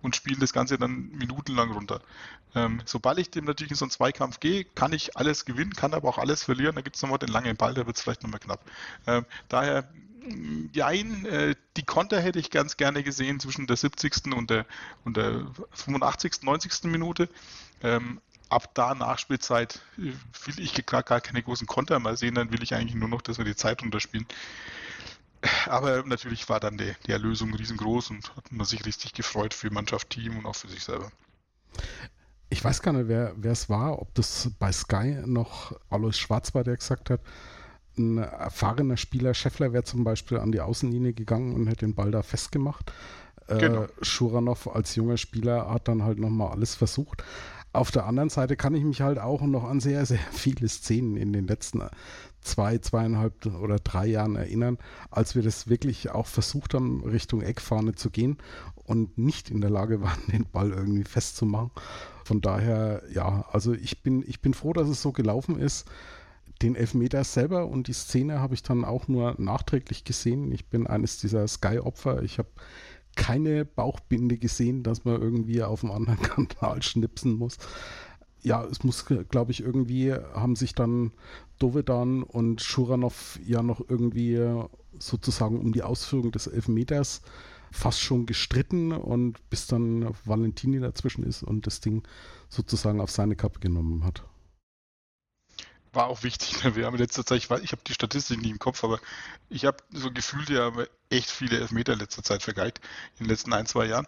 und spielen das Ganze dann minutenlang runter. Ähm, sobald ich dem natürlich in so einen Zweikampf gehe, kann ich alles gewinnen, kann aber auch alles verlieren. Da gibt es nochmal den langen Ball, da wird es vielleicht nochmal knapp. Ähm, daher, jein, äh, die Konter hätte ich ganz gerne gesehen zwischen der 70. und der, und der 85., 90. Minute. Ähm, ab da Nachspielzeit äh, will ich gar, keine großen Konter mal sehen, dann will ich eigentlich nur noch, dass wir die Zeit runterspielen. Aber natürlich war dann die, die Erlösung riesengroß und hat man sich richtig gefreut für Mannschaft, Team und auch für sich selber. Ich weiß gar nicht, wer es war, ob das bei Sky noch Alois Schwarz war, der gesagt hat, ein erfahrener Spieler, Scheffler wäre zum Beispiel an die Außenlinie gegangen und hätte den Ball da festgemacht. Äh, genau. Äh, Schuranov als junger Spieler hat dann halt nochmal alles versucht. Auf der anderen Seite kann ich mich halt auch noch an sehr, sehr viele Szenen in den letzten zwei, zweieinhalb oder drei Jahren erinnern, als wir das wirklich auch versucht haben, Richtung Eckfahne zu gehen und nicht in der Lage waren, den Ball irgendwie festzumachen. Von daher, ja, also ich bin, ich bin froh, dass es so gelaufen ist. Den Elfmeter selber und die Szene habe ich dann auch nur nachträglich gesehen. Ich bin eines dieser Sky-Opfer. Ich habe keine Bauchbinde gesehen, dass man irgendwie auf einem anderen Kanal schnipsen muss. Ja, es muss, glaube ich, irgendwie haben sich dann Dovedan und Schuranov ja noch irgendwie sozusagen um die Ausführung des Elfmeters fast schon gestritten und bis dann Valentini dazwischen ist und das Ding sozusagen auf seine Kappe genommen hat war auch wichtig. Ne? Wir haben in letzter Zeit, ich, ich habe die Statistik nicht im Kopf, aber ich habe so gefühlt ja echt viele Elfmeter in letzter Zeit vergeigt, in den letzten ein, zwei Jahren.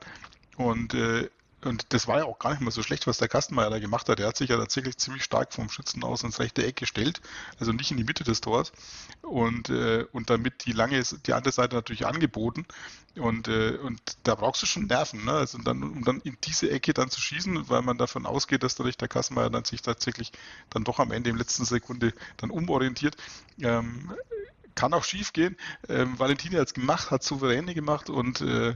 Und äh, und das war ja auch gar nicht mal so schlecht, was der Kastenmeier da gemacht hat. Der hat sich ja tatsächlich ziemlich stark vom Schützen aus ins rechte Eck gestellt, also nicht in die Mitte des Tors und, äh, und damit die lange, die andere Seite natürlich angeboten und, äh, und da brauchst du schon Nerven, ne? also dann, um dann in diese Ecke dann zu schießen, weil man davon ausgeht, dass dadurch der Kastenmeier dann sich tatsächlich dann doch am Ende im letzten Sekunde dann umorientiert. Ähm, kann auch schief gehen. Ähm, Valentini hat es gemacht, hat souveräne gemacht und äh,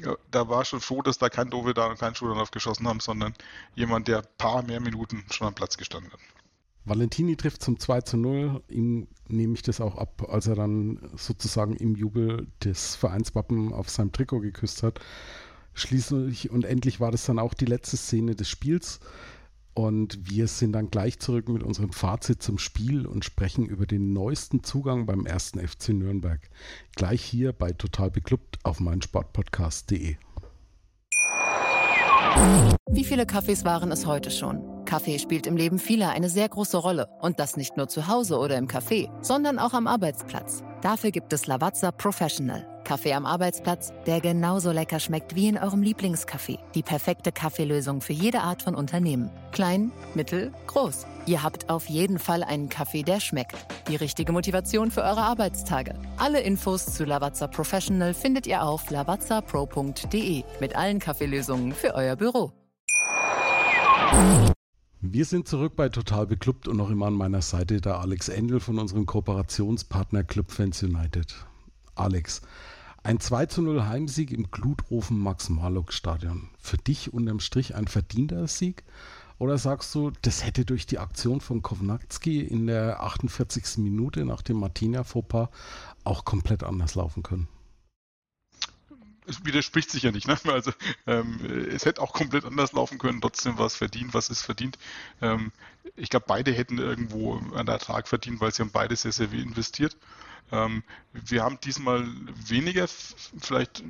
ja, da war schon froh, dass da kein Dove da und kein Schulanov geschossen haben, sondern jemand, der ein paar mehr Minuten schon am Platz gestanden hat. Valentini trifft zum 2 zu 0. Ihm nehme ich das auch ab, als er dann sozusagen im Jubel das Vereinswappen auf seinem Trikot geküsst hat. Schließlich und endlich war das dann auch die letzte Szene des Spiels. Und wir sind dann gleich zurück mit unserem Fazit zum Spiel und sprechen über den neuesten Zugang beim ersten FC Nürnberg. Gleich hier bei Total Beklubbt auf meinsportpodcast.de. Wie viele Kaffees waren es heute schon? Kaffee spielt im Leben vieler eine sehr große Rolle. Und das nicht nur zu Hause oder im Café, sondern auch am Arbeitsplatz. Dafür gibt es Lavazza Professional. Kaffee am Arbeitsplatz, der genauso lecker schmeckt wie in eurem Lieblingscafé. Die perfekte Kaffeelösung für jede Art von Unternehmen. Klein, mittel, groß. Ihr habt auf jeden Fall einen Kaffee, der schmeckt. Die richtige Motivation für eure Arbeitstage. Alle Infos zu Lavazza Professional findet ihr auf lavazza.pro.de mit allen Kaffeelösungen für euer Büro. Wir sind zurück bei Total Beklubbt und noch immer an meiner Seite der Alex Endel von unserem Kooperationspartner Club Fans United. Alex, ein 2 zu 0 Heimsieg im Glutofen Max-Marlock-Stadion. Für dich unterm Strich ein verdienter Sieg? Oder sagst du, das hätte durch die Aktion von Kovnatski in der 48. Minute nach dem Martina-Fauxpas auch komplett anders laufen können? es widerspricht sich ja nicht. Ne? Also ähm, es hätte auch komplett anders laufen können. Trotzdem war es verdient, was es verdient. Ähm, ich glaube, beide hätten irgendwo einen Ertrag verdient, weil sie haben beide sehr, sehr viel investiert. Ähm, wir haben diesmal weniger vielleicht äh,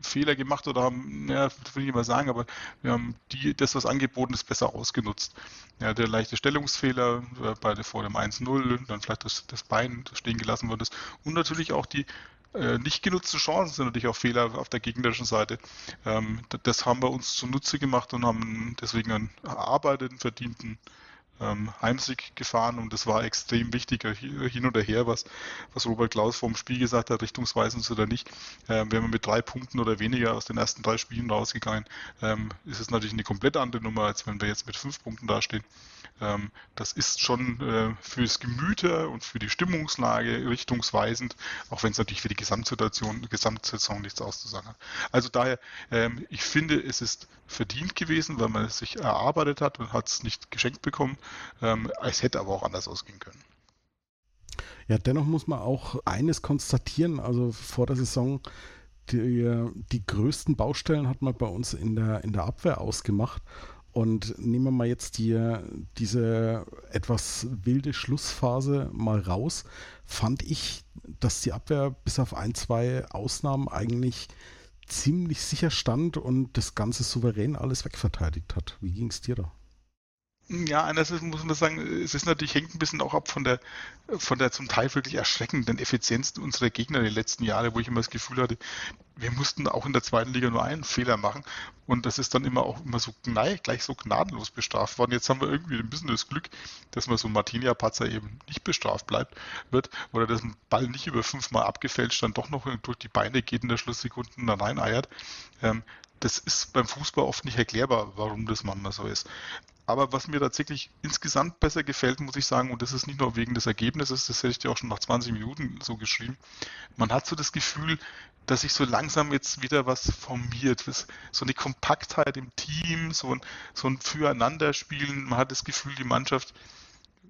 Fehler gemacht oder haben, naja, will ich mal sagen, aber wir haben die, das, was angeboten ist, besser ausgenutzt. Ja, der leichte Stellungsfehler äh, bei der, vor dem 1-0, dann vielleicht das, das Bein das stehen gelassen worden ist und natürlich auch die äh, nicht genutzte Chancen sind natürlich auch Fehler auf der gegnerischen Seite. Ähm, das haben wir uns zunutze gemacht und haben deswegen einen erarbeiteten, verdienten ähm, Heimsieg gefahren und das war extrem wichtig, hin oder her, was, was Robert Klaus vom Spiel gesagt hat, richtungsweisend oder nicht. Ähm, wenn man mit drei Punkten oder weniger aus den ersten drei Spielen rausgegangen, ähm, ist es natürlich eine komplett andere Nummer, als wenn wir jetzt mit fünf Punkten dastehen. Ähm, das ist schon äh, fürs Gemüte und für die Stimmungslage richtungsweisend, auch wenn es natürlich für die Gesamtsituation, Gesamtsaison nichts auszusagen hat. Also daher, ähm, ich finde, es ist verdient gewesen, weil man es sich erarbeitet hat und hat es nicht geschenkt bekommen. Ähm, es hätte aber auch anders ausgehen können. Ja, dennoch muss man auch eines konstatieren, also vor der Saison die, die größten Baustellen hat man bei uns in der, in der Abwehr ausgemacht. Und nehmen wir mal jetzt die, diese etwas wilde Schlussphase mal raus, fand ich, dass die Abwehr bis auf ein, zwei Ausnahmen eigentlich ziemlich sicher stand und das Ganze souverän alles wegverteidigt hat. Wie ging es dir da? Ja, einerseits muss man sagen, es ist natürlich, hängt ein bisschen auch ab von der, von der zum Teil wirklich erschreckenden Effizienz unserer Gegner in den letzten Jahren, wo ich immer das Gefühl hatte, wir mussten auch in der zweiten Liga nur einen Fehler machen und das ist dann immer auch immer so gleich so gnadenlos bestraft worden. Jetzt haben wir irgendwie ein bisschen das Glück, dass man so Martinia-Patzer eben nicht bestraft bleibt, wird oder dass ein Ball nicht über fünfmal abgefälscht dann doch noch durch die Beine geht in der Schlusssekunde da rein eiert. Ähm, das ist beim Fußball oft nicht erklärbar, warum das manchmal so ist. Aber was mir tatsächlich insgesamt besser gefällt, muss ich sagen, und das ist nicht nur wegen des Ergebnisses, das hätte ich dir auch schon nach 20 Minuten so geschrieben, man hat so das Gefühl, dass sich so langsam jetzt wieder was formiert. So eine Kompaktheit im Team, so ein, so ein Füreinanderspielen. Man hat das Gefühl, die Mannschaft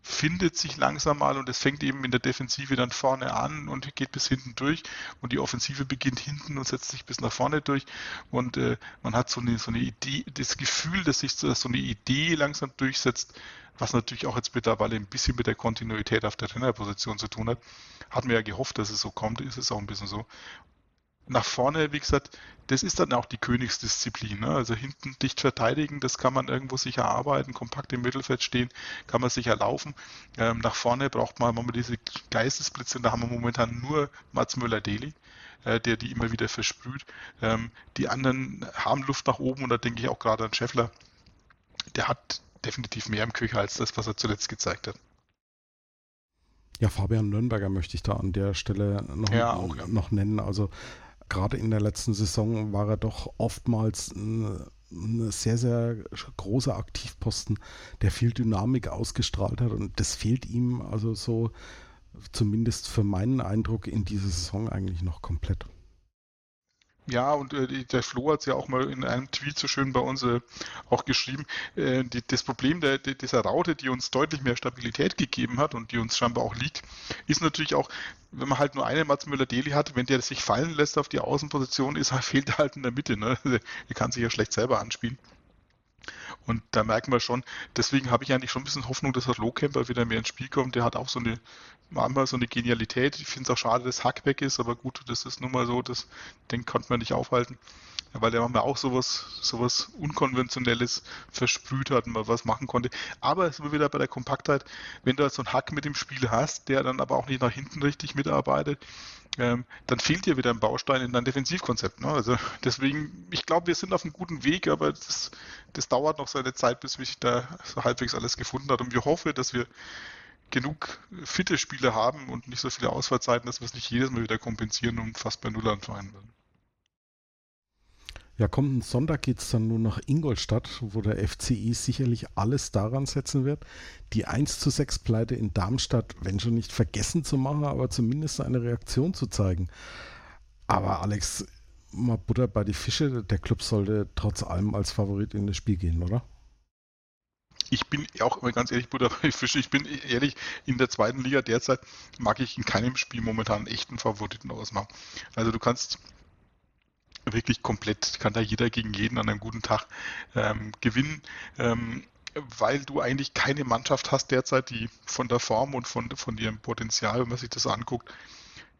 findet sich langsam mal und es fängt eben in der Defensive dann vorne an und geht bis hinten durch und die Offensive beginnt hinten und setzt sich bis nach vorne durch und äh, man hat so eine, so eine Idee, das Gefühl, dass sich so, eine Idee langsam durchsetzt, was natürlich auch jetzt mittlerweile ein bisschen mit der Kontinuität auf der Trainerposition zu tun hat. Hatten wir ja gehofft, dass es so kommt, ist es auch ein bisschen so nach vorne, wie gesagt, das ist dann auch die Königsdisziplin. Ne? Also hinten dicht verteidigen, das kann man irgendwo sicher arbeiten, kompakt im Mittelfeld stehen, kann man sicher laufen. Ähm, nach vorne braucht man mal diese Geistesblitze und da haben wir momentan nur Mats Müller-Deli. äh, der die immer wieder versprüht. Ähm, die anderen haben Luft nach oben und da denke ich auch gerade an Scheffler. Der hat definitiv mehr im Köcher als das, was er zuletzt gezeigt hat. Ja, Fabian Nürnberger möchte ich da an der Stelle noch, ja, auch, ja. noch nennen. Also gerade in der letzten Saison war er doch oftmals ein, ein sehr, sehr großer Aktivposten, der viel Dynamik ausgestrahlt hat und das fehlt ihm also so zumindest für meinen Eindruck in dieser Saison eigentlich noch komplett. Ja, und äh, der Flo hat es ja auch mal in einem Tweet so schön bei uns äh, auch geschrieben. Äh, die, das Problem der, der, dieser Raute, die uns deutlich mehr Stabilität gegeben hat und die uns scheinbar auch liegt, ist natürlich auch, wenn man halt nur einen Mats Müller-Deli hat, wenn der sich fallen lässt auf die Außenposition, ist, fehlt er halt in der Mitte. Ne? Der kann sich ja schlecht selber anspielen. Und da merken wir schon, deswegen habe ich eigentlich schon ein bisschen Hoffnung, dass der Lohcamper wieder mehr ins Spiel kommt. Der hat auch so eine, manchmal so eine Genialität. Ich finde es auch schade, dass Hack weg ist, aber gut, das ist nun mal so, das, den konnte man nicht aufhalten. Weil der manchmal auch sowas, sowas Unkonventionelles versprüht hat und mal was machen konnte. Aber es ist wieder bei der Kompaktheit, wenn du halt so einen Hack mit dem Spiel hast, der dann aber auch nicht nach hinten richtig mitarbeitet, ähm, dann fehlt dir wieder ein Baustein in dein Defensivkonzept. Ne? Also deswegen, ich glaube, wir sind auf einem guten Weg, aber das, das dauert noch seine Zeit, bis sich da so halbwegs alles gefunden hat. Und wir hoffen, dass wir genug fitte Spiele haben und nicht so viele Ausfallzeiten, dass wir es nicht jedes Mal wieder kompensieren und fast bei Null anfangen werden. Ja, kommenden Sonntag geht es dann nur nach Ingolstadt, wo der FCI sicherlich alles daran setzen wird, die 1 zu 6 Pleite in Darmstadt, wenn schon nicht vergessen zu machen, aber zumindest eine Reaktion zu zeigen. Aber Alex, mal Butter bei die Fische, der Club sollte trotz allem als Favorit in das Spiel gehen, oder? ich bin auch immer ganz ehrlich, Butter bei Fische, ich bin ehrlich, in der zweiten Liga derzeit mag ich in keinem Spiel momentan einen echten Favoriten ausmachen. Also du kannst wirklich komplett, kann da jeder gegen jeden an einem guten Tag ähm, gewinnen. Ähm, weil du eigentlich keine Mannschaft hast derzeit, die von der Form und von, von ihrem Potenzial, wenn man sich das anguckt,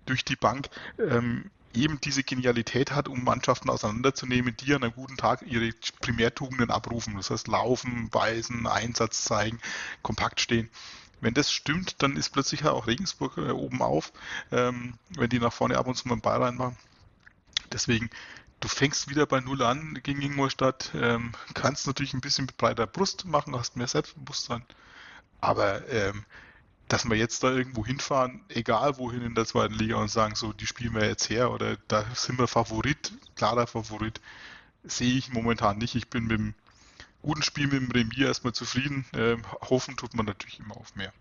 durch die Bank ähm, eben diese Genialität hat, um Mannschaften auseinanderzunehmen, die an einem guten Tag ihre Primärtugenden abrufen. Das heißt, laufen, weisen, Einsatz zeigen, kompakt stehen. Wenn das stimmt, dann ist plötzlich auch Regensburg äh, oben auf, ähm, wenn die nach vorne ab und zu mal einen Ball reinmachen. Deswegen, du fängst wieder bei Null an gegen Ingolstadt, ähm, kannst natürlich ein bisschen mit breiter Brust machen, hast mehr Selbstbewusstsein, aber ähm, dass wir jetzt da irgendwo hinfahren, egal wohin in der zweiten Liga und sagen, so, die spielen wir jetzt her oder da sind wir Favorit, klarer Favorit, sehe ich momentan nicht. Ich bin mit dem guten Spiel mit dem Remis erstmal zufrieden. Ähm, hoffen tut man natürlich immer auf mehr.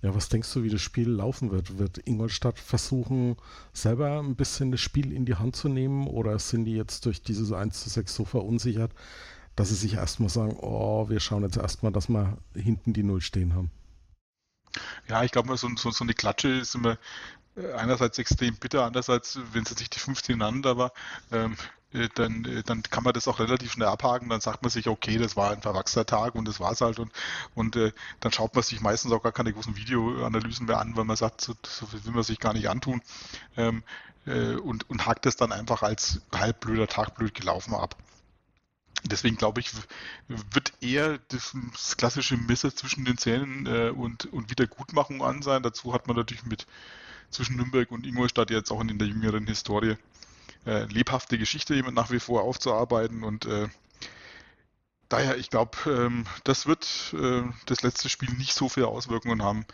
Ja, was denkst du, wie das Spiel laufen wird? Wird Ingolstadt versuchen, selber ein bisschen das Spiel in die Hand zu nehmen oder sind die jetzt durch dieses 1 zu 6 so verunsichert, dass sie sich erstmal sagen, oh, wir schauen jetzt erstmal, dass wir hinten die Null stehen haben? Ja, ich glaube, so, so, so eine Klatsche ist immer äh, einerseits extrem bitter, andererseits, wenn es nicht die 15 ineinander war, ähm, äh, dann, äh, dann kann man das auch relativ schnell abhaken. Dann sagt man sich, okay, das war ein verwachsener Tag und das war es halt. Und, und äh, dann schaut man sich meistens auch gar keine großen Videoanalysen mehr an, weil man sagt, so, so will man sich gar nicht antun. Ähm, äh, und, und hakt das dann einfach als halb blöder Tag blöd gelaufen ab. Deswegen glaube ich, wird eher das, das, klassische Messer zwischen den Zähnen äh, und, und Wiedergutmachung an sein. Dazu hat man natürlich mit zwischen Nürnberg und Ingolstadt jetzt auch in der jüngeren Historie äh, lebhafte Geschichte nach wie vor aufzuarbeiten und äh, daher, ich glaube, ähm, das wird äh, das letzte Spiel nicht so viele Auswirkungen haben.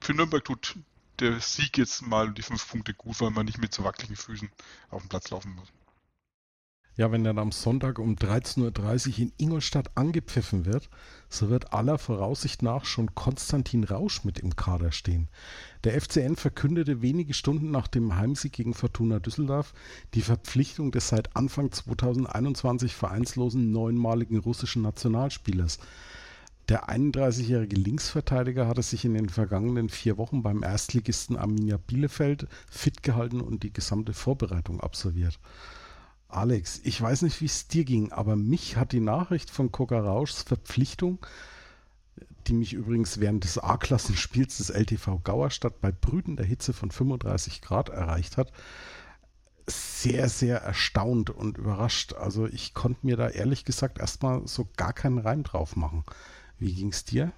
Für Nürnberg tut der Sieg jetzt mal die fünf Punkte gut, weil man nicht mit so wackeligen Füßen auf dem Platz laufen muss. Ja, wenn dann am Sonntag um 13.30 Uhr in Ingolstadt angepfiffen wird, so wird aller Voraussicht nach schon Konstantin Rausch mit im Kader stehen. Der FCN verkündete wenige Stunden nach dem Heimsieg gegen Fortuna Düsseldorf die Verpflichtung des seit Anfang 2021 vereinslosen neunmaligen russischen Nationalspielers. Der 31-jährige Linksverteidiger hatte sich in den vergangenen vier Wochen beim Erstligisten Arminia Bielefeld fit gehalten und die gesamte Vorbereitung absolviert. Alex, ich weiß nicht, wie es dir ging, aber mich hat die Nachricht von Coca Rauschs Verpflichtung, die mich übrigens während des A-Klassenspiels des LTV Gauerstadt bei brütender Hitze von 35 Grad erreicht hat, sehr, sehr erstaunt und überrascht. Also ich konnte mir da ehrlich gesagt erstmal so gar keinen Reim drauf machen. Wie ging es dir?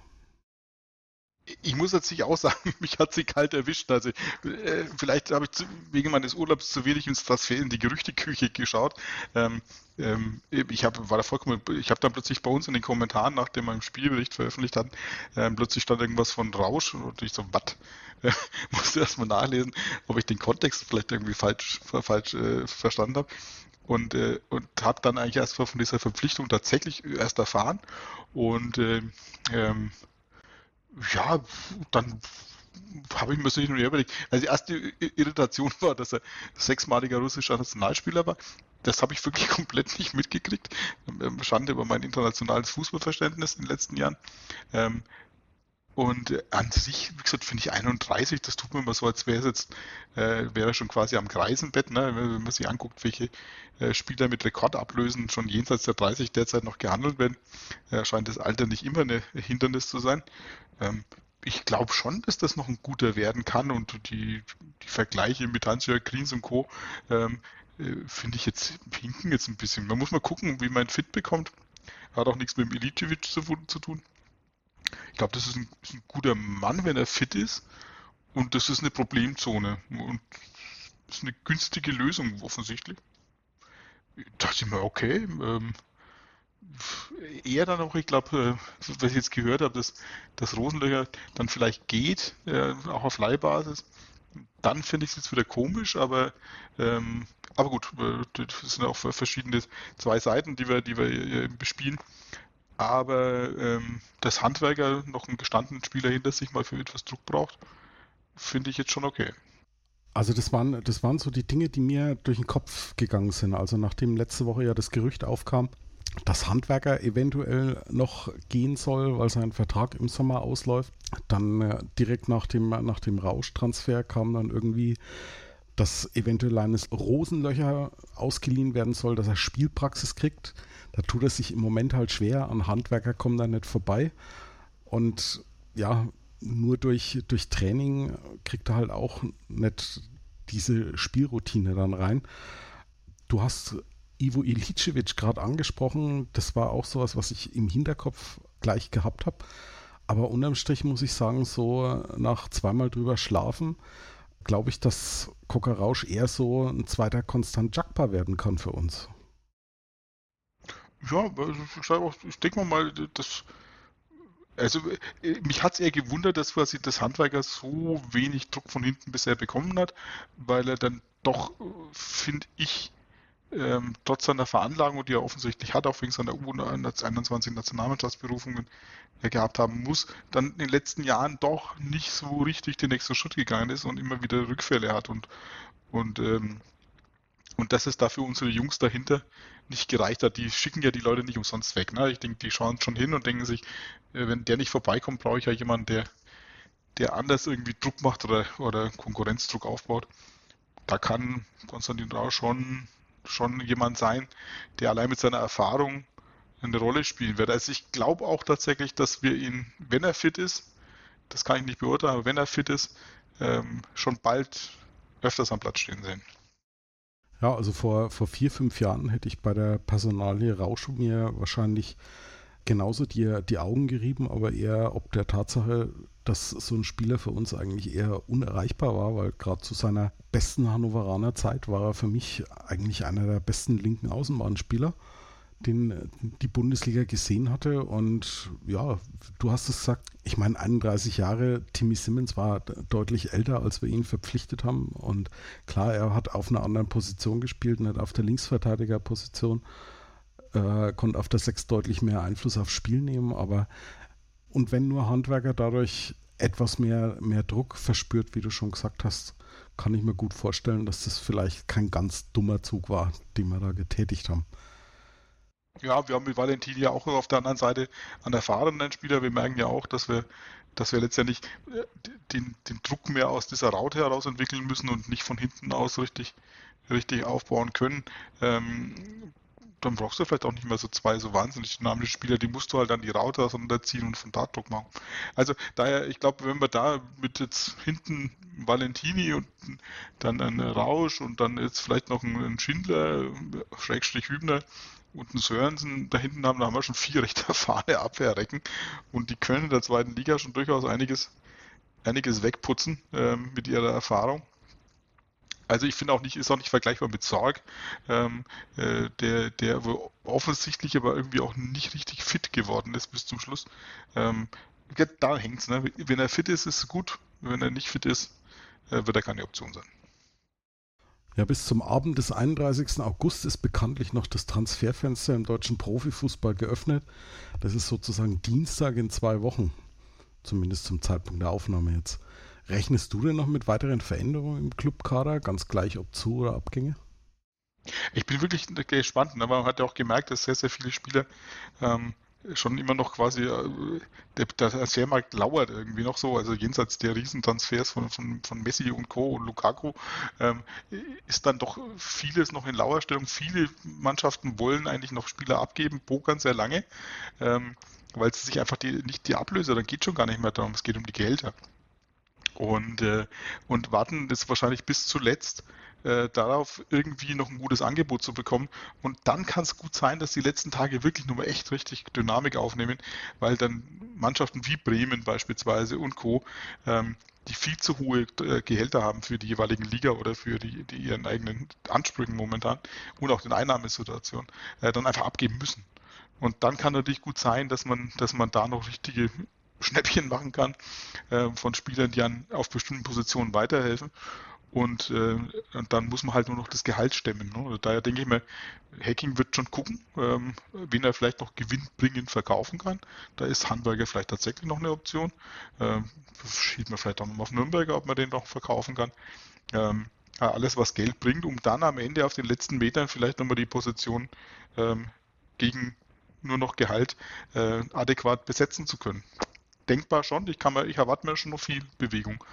Ich muss natürlich auch sagen, mich hat sie kalt erwischt. Also äh, vielleicht habe ich zu, wegen meines Urlaubs zu wenig ins Transfer in die Gerüchteküche geschaut. Ähm, ähm, ich habe da vollkommen, dann plötzlich bei uns in den Kommentaren, nachdem wir im Spielbericht veröffentlicht hatten, ähm, plötzlich stand irgendwas von Rausch und ich so, was? Äh, musste erstmal nachlesen, ob ich den Kontext vielleicht irgendwie falsch, falsch äh, verstanden habe und, äh, und habe dann eigentlich erst von dieser Verpflichtung tatsächlich erst erfahren und äh, ähm, ja, dann habe ich mir so hin und her überlegt. Also die erste Irritation war, dass er sechsmaliger russischer Nationalspieler war. Das habe ich wirklich komplett nicht mitgekriegt. Ähm, Schande über mein internationales Fußballverständnis in den letzten Jahren. Ähm, und äh, an sich, wie gesagt, finde ich 31, das tut mir immer so, als wäre es jetzt, äh, wäre schon quasi am Greisenbett, ne? wenn man sich anguckt, welche äh, Spieler mit Rekordablösen schon jenseits der 30 derzeit noch gehandelt werden, äh, scheint das Alter nicht immer ein Hindernis zu sein. Ähm, ich glaube schon, dass das noch ein guter werden kann und die, die Vergleiche mit Hans-Jörg Kriens und Co. Ähm, äh, finde ich jetzt hinken jetzt ein bisschen. Man muss mal gucken, wie man fit bekommt. Hat auch nichts mit dem Ilicevic zu, zu tun. Ich glaube, das ist ein, ist ein, guter Mann, wenn er fit ist. Und das ist eine Problemzone. Und das ist eine günstige Lösung offensichtlich. Da dachte ich mir, okay. Ähm, eher dann auch, ich glaube, äh, was ich jetzt gehört habe, dass, dass Rosenlöcher dann vielleicht geht, äh, auch auf Leihbasis. Dann finde ich es jetzt wieder komisch, aber, ähm, aber gut, äh, das sind auch verschiedene zwei Seiten, die wir, die wir bespielen aber ähm, dass Handwerker noch einen gestandenen Spieler hinter sich mal für etwas Druck braucht, finde ich jetzt schon okay. Also das waren, das waren so die Dinge, die mir durch den Kopf gegangen sind. Also nachdem letzte Woche ja das Gerücht aufkam, dass Handwerker eventuell noch gehen soll, weil sein Vertrag im Sommer ausläuft. Dann äh, direkt nach dem, nach dem Rauschtransfer kam dann irgendwie, dass eventuell eines Rosenlöcher ausgeliehen werden soll, dass er Spielpraxis kriegt da tut es sich im Moment halt schwer. An Handwerker kommen da nicht vorbei. Und ja, nur durch, durch Training kriegt er halt auch nicht diese Spielroutine dann rein. Du hast Ivo Ilicevic gerade angesprochen. Das war auch sowas, was ich im Hinterkopf gleich gehabt habe. Aber unterm Strich muss ich sagen, so nach zweimal drüber schlafen, glaube ich, dass Coca Rausch eher so ein zweiter Konstant Jakpa werden kann für uns. Ja, also ich denke mal, das. Also mich hat es eher gewundert, dass quasi das Handwerker so wenig Druck von hinten bisher bekommen hat, weil er dann doch, finde ich, ähm, trotz seiner Veranlagung, die er offensichtlich hat, auch wegen seiner U21 Nationalmannschaftsberufungen er gehabt haben muss, dann in den letzten Jahren doch nicht so richtig den nächsten Schritt gegangen ist und immer wieder Rückfälle hat und, und ähm, und dass es dafür unsere Jungs dahinter nicht gereicht hat. Die schicken ja die Leute nicht umsonst weg. Ne? Ich denke, die schauen schon hin und denken sich, äh, wenn der nicht vorbeikommt, brauche ich ja jemanden, der, der anders irgendwie Druck macht oder, oder Konkurrenzdruck aufbaut. Da kann Konstantin Rau schon, schon jemand sein, der allein mit seiner Erfahrung eine Rolle spielen wird. Also ich glaube auch tatsächlich, dass wir ihn, wenn er fit ist, das kann ich nicht beurteilen, aber wenn er fit ist, ähm, schon bald öfters am Platz stehen sehen. Ja, also vor, vor vier, fünf Jahren hätte ich bei der Personalie Rausch mir wahrscheinlich genauso die, die Augen gerieben, aber eher ob der Tatsache, dass so ein Spieler für uns eigentlich eher unerreichbar war, weil gerade zu seiner besten Hannoveraner Zeit war er für mich eigentlich einer der besten linken Außenbahnspieler den die Bundesliga gesehen hatte. Und ja, du hast es gesagt, ich meine, 31 Jahre, Timmy Simmons war deutlich älter, als wir ihn verpflichtet haben. Und klar, er hat auf einer anderen Position gespielt, nicht auf der Linksverteidigerposition, äh, konnte auf der Sechs deutlich mehr Einfluss aufs Spiel nehmen. Aber und wenn nur Handwerker dadurch etwas mehr, mehr Druck verspürt, wie du schon gesagt hast, kann ich mir gut vorstellen, dass das vielleicht kein ganz dummer Zug war, den wir da getätigt haben. Ja, wir haben mit Valentin ja auch auf der anderen Seite einen erfahrenen Spieler. Wir merken ja auch, dass wir, dass wir letztendlich äh, den, den Druck mehr aus dieser Raute heraus entwickeln müssen und nicht von hinten aus richtig, richtig aufbauen können. Ähm, dann brauchst du vielleicht auch nicht mehr so zwei so wahnsinnig dynamische Spieler, die musst du halt an die Raute auseinanderziehen und von da Druck machen. Also daher, ich glaube, wenn wir da mit jetzt hinten Valentini und dann einen Rausch und dann jetzt vielleicht noch einen Schindler, Schrägstrich Hübner, und einen Sörensen da hinten haben, da haben wir schon vier recht erfahrene Abwehrrecken und die können in der zweiten Liga schon durchaus einiges, einiges wegputzen ähm, mit ihrer Erfahrung. Also ich finde auch nicht, ist auch nicht vergleichbar mit Sorg, ähm, äh, der, der offensichtlich aber irgendwie auch nicht richtig fit geworden ist bis zum Schluss. Ähm, da hängt's, ne? Wenn er fit ist, ist gut. Wenn er nicht fit ist, äh, wird er keine Option sein. Ja, bis zum Abend des 31. August ist bekanntlich noch das Transferfenster im deutschen Profifußball geöffnet. Das ist sozusagen Dienstag in zwei Wochen, zumindest zum Zeitpunkt der Aufnahme jetzt. Rechnest du denn noch mit weiteren Veränderungen im Clubkader, ganz gleich ob Zu- oder Abgänge? Ich bin wirklich gespannt, aber ne, man hat ja auch gemerkt, dass sehr, sehr viele Spieler ähm, schon immer noch quasi, äh, der, der Transfermarkt lauert irgendwie noch so, also jenseits der Riesentransfers von, von, von Messi und Co. und Lukaku, ähm, ist dann doch vieles noch in Lauerstellung. Viele Mannschaften wollen eigentlich noch Spieler abgeben, pokern sehr lange, ähm, weil es sich einfach die, nicht die Ablöse, dann geht schon gar nicht mehr darum, es geht um die Gehälter. Und, äh, und warten das wahrscheinlich bis zuletzt, äh, darauf irgendwie noch ein gutes Angebot zu bekommen. Und dann kann es gut sein, dass die letzten Tage wirklich nochmal echt richtig Dynamik aufnehmen, weil dann Mannschaften wie Bremen beispielsweise und Co. Ähm, die viel zu hohe äh, Gehälter haben für die jeweiligen Liga oder für die, die ihren eigenen Ansprüchen momentan und auch den Einnahmesituationen, äh, dann einfach abgeben müssen. Und dann kann natürlich gut sein, dass man, dass man da noch richtige Schnäppchen machen kann äh, von Spielern, die an, auf bestimmten Positionen weiterhelfen. Und, äh, und dann muss man halt nur noch das Gehalt stemmen. Ne? Also daher denke ich mir, Hacking wird schon gucken, ähm, wen er vielleicht noch gewinnbringend verkaufen kann. Da ist Handwerker vielleicht tatsächlich noch eine Option. Ähm, schielt man vielleicht auch noch auf Nürnberger, ob man den noch verkaufen kann. Ähm, alles, was Geld bringt, um dann am Ende auf den letzten Metern vielleicht nochmal die Position ähm, gegen nur noch Gehalt äh, adäquat besetzen zu können denkbar schon. Ich, kann mir, ich erwarte mir schon noch viel Bewegung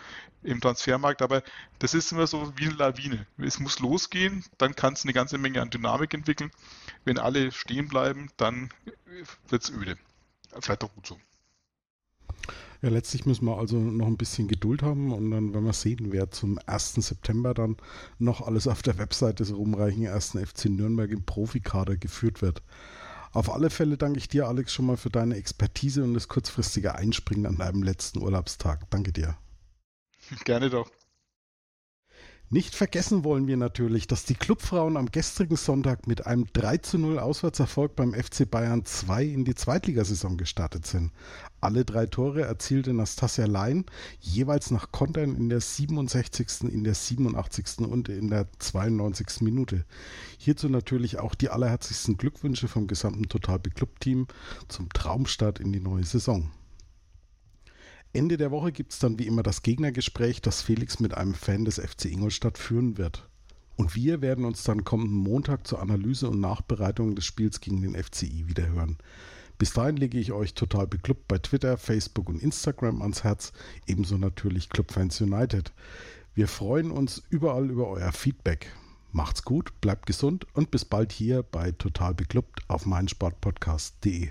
im Transfermarkt, aber das ist immer so wie eine Lawine. Es muss losgehen, dann kann es eine ganze Menge an Dynamik entwickeln. Wenn alle stehen bleiben, dann wird es öde. Vielleicht auch gut so. Ja, letztlich müssen wir also noch ein bisschen Geduld haben und dann werden wir sehen, wer zum 1. September dann noch alles auf der Website des rumreichen 1. FC Nürnberg im Profikader geführt wird. Auf alle Fälle danke ich dir, Alex, schon mal für deine Expertise und das kurzfristige Einspringen an deinem letzten Urlaubstag. Danke dir. Gerne doch. Nicht vergessen wollen wir natürlich, dass die Clubfrauen am gestrigen Sonntag mit einem 3 zu 0 Auswärtserfolg beim FC Bayern 2 in die Zweitligasaison gestartet sind. Alle drei Tore erzielte Nastasia Lein, jeweils nach Kontern in der 67., in der 87. und in der 92. Minute. Hierzu natürlich auch die allerherzlichsten Glückwünsche vom gesamten Total Club Team zum Traumstart in die neue Saison. Ende der Woche gibt es dann wie immer das Gegnergespräch, das Felix mit einem Fan des FC Ingolstadt führen wird. Und wir werden uns dann kommenden Montag zur Analyse und Nachbereitung des Spiels gegen den FCI wieder hören. Bis dahin lege ich euch total beklubbt bei Twitter, Facebook und Instagram ans Herz, ebenso natürlich Clubfans United. Wir freuen uns überall über euer Feedback. Macht's gut, bleibt gesund und bis bald hier bei Total Beklubbt auf meinsportpodcast.de.